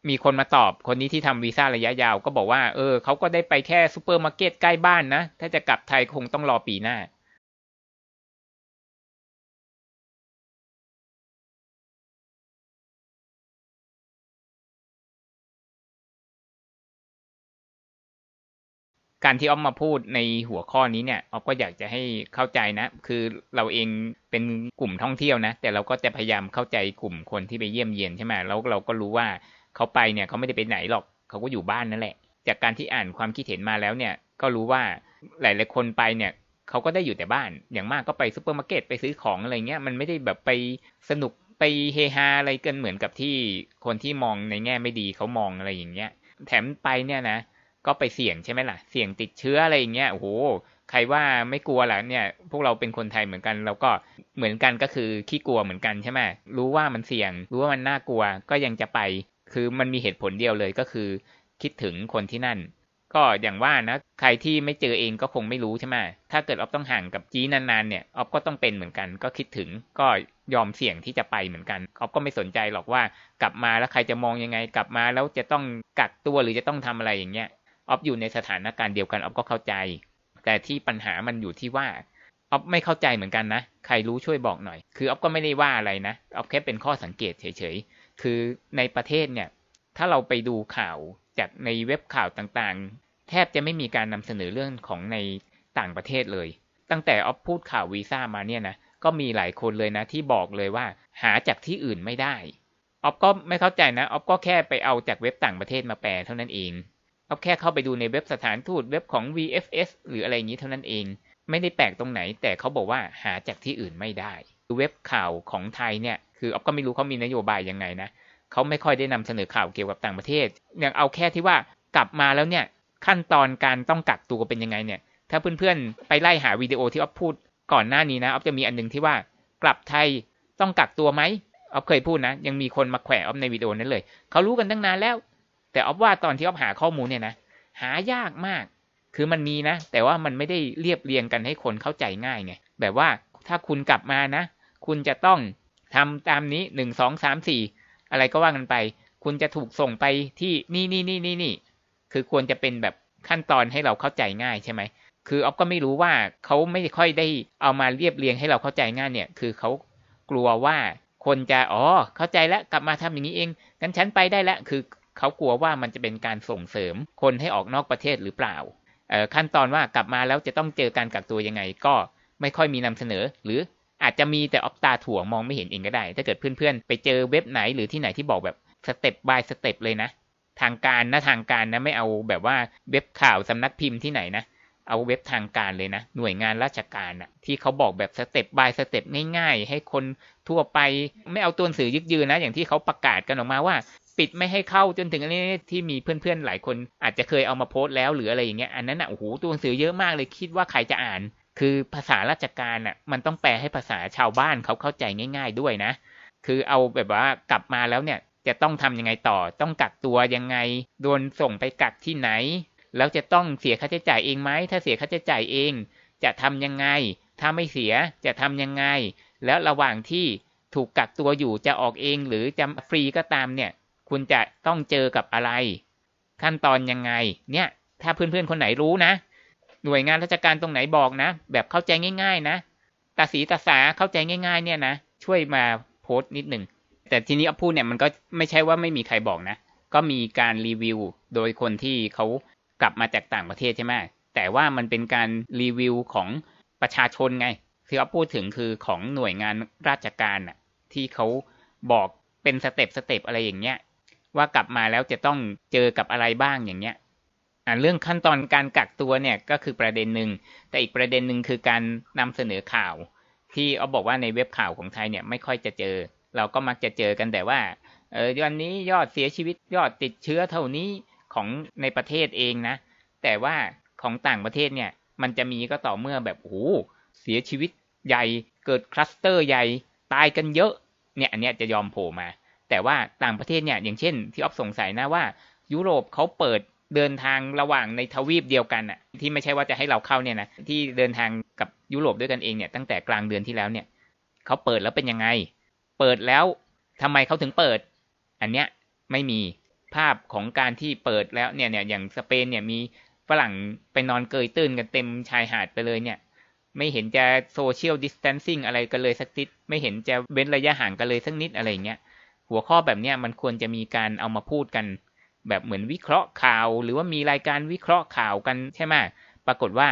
Speaker 1: มีคนมาตอบคนนี้ที่ทำวีซ่าระยะยาว ก็บอกว่า เออเขาก็ได้ไปแค่ซูเปอร์มาร์เก็ตใกล้บ้านนะ ถ้าจะกลับไทยคงต้องรอปีหน้า การที่ออฟมาพูดในหัวข้อนี้เนี่ยออฟก็อยากจะให้เข้าใจนะ คือเราเองเป็นกลุ่มท่องเที่ยวนะ แต่เราก็จะพยายามเข้าใจกลุ่มคนที่ไปเยี่ยมเยียนใช่ไหมแล้วเราก็รู้ว่า เขาไปเนี่ยเขาไม่ได้ไปไหนหรอกเขาก็อยู่บ้านนั่นแหละ จากการที่อ่านความคิดเห็นมาแล้วเนี่ย ก็รู้ว่าหลายๆคนไปเนี่ยเขาก็ได้อยู่แต่บ้าน อย่างมากก็ไปซูเปอร์มาร์เก็ตไปซื้อของอะไรเงี้ยมันไม่ได้แบบไปสนุกไปเฮฮาอะไรกันเหมือนกับที่คนที่มองในแง่ไม่ดีเขามองอะไรอย่างเงี้ย แถมไปเนี่ยนะก็ไปเสี่ยงใช่ไหมล่ะ เสี่ยงติดเชื้ออะไรอย่างเงี้ยโอ้โหใครว่าไม่กลัวล่ะเนี่ย พวกเราเป็นคนไทยเหมือนกัน เราก็เหมือนกันก็คือขี้กลัวเหมือนกันใช่ไหมรู้ว่ามันเสี่ยง รู้ว่ามันน่ากลัวก็ยังจะไป คือมันมีเหตุผลเดียวเลยก็คือ คิดถึงคนที่นั่น ก็อย่างว่านะ ใครที่ไม่เจอเองก็คงไม่รู้ใช่ไหมถ้าเกิดออฟต้องห่างกับจีนานๆเนี่ยออฟก็ต้องเป็นเหมือนกัน ก็คิดถึงก็ยอมเสี่ยงที่จะไปเหมือนกันออฟก็ไม่สนใจหรอกว่ากลับมาแล้วใครจะมองยังไง กลับมาแล้วจะต้องกักตัวหรือจะต้องทำอะไรอย่างเงี้ยออฟอยู่ในสถานการณ์เดียวกันออฟก็เข้าใจ แต่ที่ปัญหามันอยู่ที่ว่าออฟไม่เข้าใจเหมือนกันนะ ใครรู้ช่วยบอกหน่อย คือออฟก็ไม่ได้ว่าอะไรนะออฟแค่เป็นข้อสังเกตเฉย คือในประเทศเนี่ย ถ้าเราไปดูข่าวจากในเว็บข่าวต่างๆ แทบจะไม่มีการนำเสนอเรื่องของในต่างประเทศเลย ตั้งแต่ออฟพูดข่าววีซ่ามาเนี่ยนะก็มีหลายคนเลยนะที่บอกเลยว่า หาจากที่อื่นไม่ได้ออฟก็ไม่เข้าใจนะออฟก็แค่ไปเอาจากเว็บต่างประเทศมาแปลเท่านั้นเองออฟแค่เข้าไปดูในเว็บสถานทูตเว็บของ VFS หรืออะไรอย่างนี้เท่านั้นเอง ไม่ได้แปลกตรงไหน แต่เขาบอกว่าหาจากที่อื่นไม่ได้เว็บข่าวของไทยเนี่ย คืออ๊อฟก็ไม่รู้เขามีนโยบายยังไงนะเขาไม่ค่อยได้นำเสนอข่าวเกี่ยวกับต่างประเทศอย่างเอาแค่ที่ว่ากลับมาแล้วเนี่ยขั้นตอนการต้องกักตัวเป็นยังไงเนี่ย ถ้าเพื่อนๆไปไล่หาวิดีโอที่อ๊อฟพูดก่อนหน้านี้นะอ๊อฟจะมีอันนึงที่ว่ากลับไทยต้องกักตัวไหมอ๊อฟเคยพูดนะ ยังมีคนมาแขวะออฟในวิดีโอนั้นเลยเขารู้กันตั้งนานแล้ว แต่อ๊อฟว่าตอนที่อ๊อฟหาข้อมูลเนี่ยนะหายากมาก คือมันมีนะ แต่ว่ามันไม่ได้เรียบเรียงกันให้คนเข้าใจง่ายไงแบบว่าถ้าคุณกลับมานะ คุณจะต้อง ทำตามนี้หนึ่งสองสามสี่อะไรก็ว่ากันไป คุณจะถูกส่งไปที่นี่นี่นี่นี่นี่คือควรจะเป็นแบบขั้นตอนให้เราเข้าใจง่ายใช่ไหมคือออฟก็ไม่รู้ว่าเขาไม่ค่อยได้เอามาเรียบเรียงให้เราเข้าใจง่ายเนี่ย คือเขากลัวว่าคนจะอ๋อเข้าใจแล้วกลับมาทำอย่างนี้เองงั้นฉันไปได้แล้วคือเขากลัวว่ามันจะเป็นการส่งเสริมคนให้ออกนอกประเทศหรือเปล่าขั้นตอนว่ากลับมาแล้วจะต้องเจอการกักตัวยังไงก็ไม่ค่อยมีนำเสนอ หรือ อาจจะมีแต่ออฟตาถั่วมองไม่เห็นเองก็ได้ ถ้าเกิดเพื่อนๆ ไปเจอเว็บไหนหรือที่ไหนที่บอกแบบstep by step เลยนะ ทางการนะทางการนะไม่เอาแบบว่าเว็บข่าวสำนักพิมพ์ที่ไหนนะ เอาเว็บทางการเลยนะ หน่วยงานราชการอะที่เขาบอกแบบ step by step ง่ายๆ ให้คนทั่วไปไม่เอาตัวหนังสือยึกยือนะ อย่างที่เขาประกาศกันออกมาว่าปิดไม่ให้เข้าจนถึงอันนี้ที่มีเพื่อนๆหลายคน อาจจะเคยเอามาโพสต์แล้วหรืออะไรอย่างเงี้ยอันนั้นอะโอ้โหตัวหนังสือเยอะมากเลยคิดว่าใครจะอ่าน คือภาษาราชการอะ มันต้องแปลให้ภาษาชาวบ้านเขาเข้าใจง่าย ๆด้วยนะ คือเอาแบบว่ากลับมาแล้วเนี่ย จะต้องทํำยังไงต่อ ต้องกักตัวยังไง โดนส่งไปกักที่ไหน แล้วจะต้องเสียค่าใช้จ่ายเองไหม ถ้าเสียค่าใช้จ่ายเอง จะทำยังไง ถ้าไม่เสียจะทำยังไง แล้วระหว่างที่ถูกกักตัวอยู่จะออกเองหรือจะฟรีก็ตามเนี่ย คุณจะต้องเจอกับอะไร ขั้นตอนยังไง เนี่ย ถ้าเพื่อนๆคนไหนรู้นะ หน่วยงานราชการตรงไหนบอกนะ แบบเข้าใจง่าย ๆ นะตาสีตาสาเข้าใจง่าย ๆ เนี่ยนะ ช่วยมาโพสต์นิดหนึ่ง แต่ทีนี้ออฟพูดเนี่ยมันก็ไม่ใช่ว่าไม่มีใครบอกนะ ก็มีการรีวิวโดยคนที่เขากลับมาจากต่างประเทศใช่ไหมแต่ว่ามันเป็นการรีวิวของประชาชนไง ที่เขาพูดถึงคือของหน่วยงานราชการน่ะที่เขาบอกเป็น step step อะไรอย่างเงี้ยว่ากลับมาแล้วจะต้องเจอกับอะไรบ้างอย่างเงี้ย อ่าเรื่องขั้นตอนการกักตัวเนี่ยก็คือประเด็นหนึ่งแต่อีกประเด็นหนึ่งคือการนำเสนอข่าว ที่เขาบอกว่าในเว็บข่าวของไทยเนี่ยไม่ค่อยจะเจอ เราก็มักจะเจอกันแต่ว่าเออวันนี้ยอดเสียชีวิตยอดติดเชื้อเท่านี้ของในประเทศเองนะ แต่ว่าของต่างประเทศเนี่ยมันจะมีก็ต่อเมื่อแบบโอ้เสียชีวิตใหญ่เกิดคลัสเตอร์ใหญ่ตายกันเยอะเนี่ยอันเนี้ยจะยอมโผล่มา แต่ว่าต่างประเทศเนี่ยอย่างเช่นที่ออฟสงสัยนะว่า ยุโรปเขาเปิด เดินทางระหว่างในทวีปเดียวกันอะที่ไม่ใช่ว่าจะให้เราเข้าเนี่ยนะที่เดินทางกับยุโรปด้วยกันเองเนี่ยตั้งแต่กลางเดือนที่แล้วเนี่ยเขาเปิดแล้วเป็นยังไง เปิดแล้วทำไมเขาถึงเปิด อันเนี้ยไม่มีภาพของการที่เปิดแล้วเนี่ยเนี่ยอย่างสเปนเนี่ยมีฝรั่งไปนอนเกยตื้นกันเต็มชายหาดไปเลยเนี่ย ไม่เห็นจะโซเชียลดิสแทนซิ่งอะไรกันเลยสักนิดไม่เห็นจะเว้นระยะห่างกันเลยสักนิดอะไรเงี้ยหัวข้อแบบเนี้ยมันควรจะมีการเอามาพูดกัน แบบเหมือนวิเคราะห์ข่าว หรือว่ามีรายการวิเคราะห์ข่าวกันใช่ไหมปรากฏว่า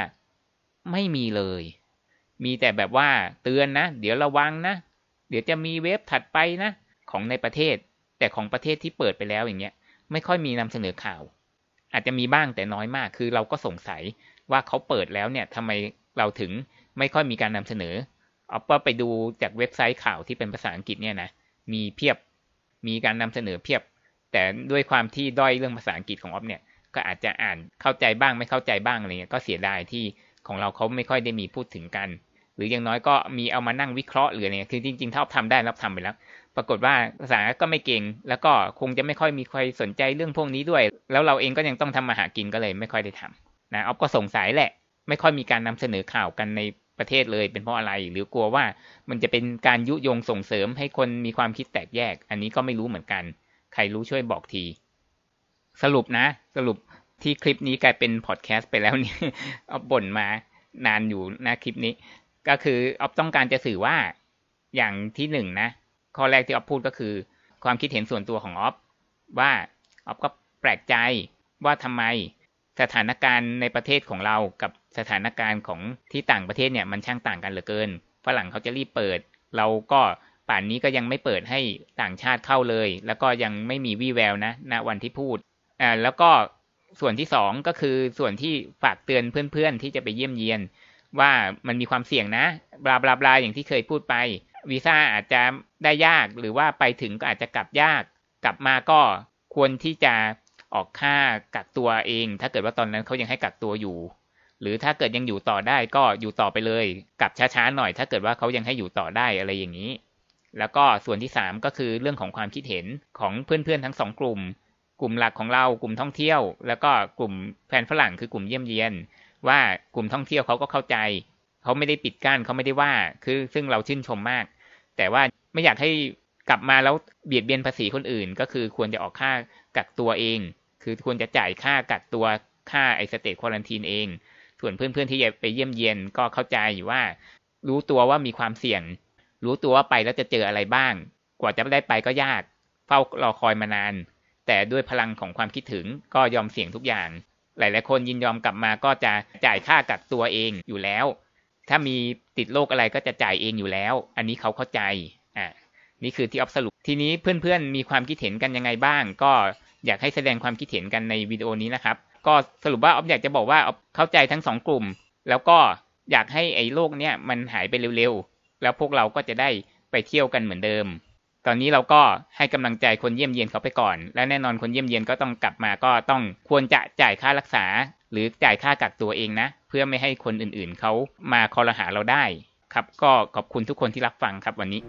Speaker 1: ไม่มีเลย มีแต่แบบว่าเตือนนะ เดี๋ยวระวังนะ เดี๋ยวจะมีเว็บถัดไปนะ ของในประเทศ แต่ของประเทศที่เปิดไปแล้วอย่างเงี้ย ไม่ค่อยมีนำเสนอข่าว อาจจะมีบ้างแต่น้อยมาก คือเราก็สงสัยว่าเขาเปิดแล้วเนี่ยทำไมเราถึงไม่ค่อยมีการนำเสนอ เอาไปดูจากเว็บไซต์ข่าวที่เป็นภาษาอังกฤษเนี่ยนะ มีเพียบ มีการนำเสนอเพียบ แต่ด้วยความที่ด้อยเรื่องภาษาอังกฤษของออฟเนี่ย ก็อาจจะอ่านเข้าใจบ้างไม่เข้าใจบ้างอะไรเงี้ยก็เสียดายที่ของเราเขาไม่ค่อยได้มีพูดถึงกัน หรืออย่างน้อยก็มีเอามานั่งวิเคราะห์หรืออะไรคือจริงๆถ้าทำได้รับทำไปแล้ว ปรากฏว่าภาษาก็ไม่เก่ง แล้วก็คงจะไม่ค่อยมีใครสนใจเรื่องพวกนี้ด้วย แล้วเราเองก็ยังต้องทำมาหากินก็เลยไม่ค่อยได้ทำนะออฟก็สงสัยแหละ ไม่ค่อยมีการนำเสนอข่าวกันในประเทศเลยเป็นเพราะอะไรหรือกลัวว่ามันจะเป็นการยุยงส่งเสริมให้คนมีความคิดแตกแยก อันนี้ก็ไม่รู้เหมือนกัน ใครรู้ช่วยบอกที สรุปนะ สรุปที่คลิปนี้กลายเป็นพอดแคสต์ไปแล้วเนี่ยเอาบ่นมานานอยู่นะคลิปนี้ ก็คือออฟต้องการจะสื่อว่าอย่างที่หนึ่งนะ ข้อแรกที่ออฟพูดก็คือ ความคิดเห็นส่วนตัวของออฟว่าออฟก็แปลกใจว่าทำไมสถานการณ์ในประเทศของเรากับสถานการณ์ของที่ต่างประเทศเนี่ยมันช่างต่างกันเหลือเกิน ฝรั่งเขาจะรีบเปิด เราก็ ป่านนี้ก็ยังไม่เปิดให้ต่างชาติเข้าเลย แล้วก็ยังไม่มีวี่แววนะณวันที่พูดอ่าแล้วก็ส่วนที่สองก็คือส่วนที่ฝากเตือนเพื่อนๆที่จะไปเยี่ยมเยียน ว่ามันมีความเสี่ยงนะบลาบลาบลาอย่างที่เคยพูดไปวีซ่าอาจจะได้ยากหรือว่าไปถึงก็อาจจะกลับยาก กลับมาก็ควรที่จะออกค่ากักตัวเอง ถ้าเกิดว่าตอนนั้นเขายังให้กักตัวอยู่ หรือถ้าเกิดยังอยู่ต่อได้ก็อยู่ต่อไปเลย กลับช้าๆหน่อย ถ้าเกิดว่าเขายังให้อยู่ต่อได้อะไรอย่างนี้ แล้วก็ส่วนที่สามก็คือเรื่องของความคิดเห็นของเพื่อนๆทั้งสองกลุ่ม กลุ่มหลักของเรากลุ่มท่องเที่ยว แล้วก็กลุ่มแฟนฝรั่งคือกลุ่มเยี่ยมเยียน ว่ากลุ่มท่องเที่ยวเขาก็เข้าใจ เขาไม่ได้ปิดกั้นเขาไม่ได้ว่า คือซึ่งเราชื่นชมมาก แต่ว่าไม่อยากให้กลับมาแล้วเบียดเบียนภาษีคนอื่น ก็คือควรจะออกค่ากักตัวเอง คือควรจะจ่ายค่ากักตัวค่าไอสเตทควอลันทีนเอง ส่วนเพื่อนๆที่ไปเยี่ยมเยียนก็เข้าใจอยู่ว่า รู้ตัวว่ามีความเสี่ยง รู้ตัวว่าไปแล้วจะเจออะไรบ้าง กว่าจะได้ไปก็ยาก เฝ้ารอคอยมานาน แต่ด้วยพลังของความคิดถึงก็ยอมเสี่ยงทุกอย่าง หลาย ๆ คนยินยอมกลับมาก็จะจ่ายค่ากักตัวเองอยู่แล้ว ถ้ามีติดโรคอะไรก็จะจ่ายเองอยู่แล้ว อันนี้เขาเข้าใจอ่านี่คือที่ออฟสรุป ทีนี้เพื่อนๆ มีความคิดเห็นกันยังไงบ้าง ก็อยากให้แสดงความคิดเห็นกันในวิดีโอนี้นะครับ ก็สรุปว่าออฟอยากจะบอกว่าออฟเข้าใจทั้งสองกลุ่ม แล้วก็อยากให้ไอ้โรคเนี้ยมันหายไปเร็วๆ แล้วพวกเราก็จะได้ไปเที่ยวกันเหมือนเดิม ตอนนี้เราก็ให้กำลังใจคนเยี่ยมเยียนเขาไปก่อน และแน่นอนคนเยี่ยมเยียนก็ต้องกลับมาก็ต้องควรจะจ่ายค่ารักษา หรือจ่ายค่ากักตัวเองนะ เพื่อไม่ให้คนอื่นๆ เขามาคอรหาเราได้ ครับก็ขอบคุณทุกคนที่รับฟังครับวันนี้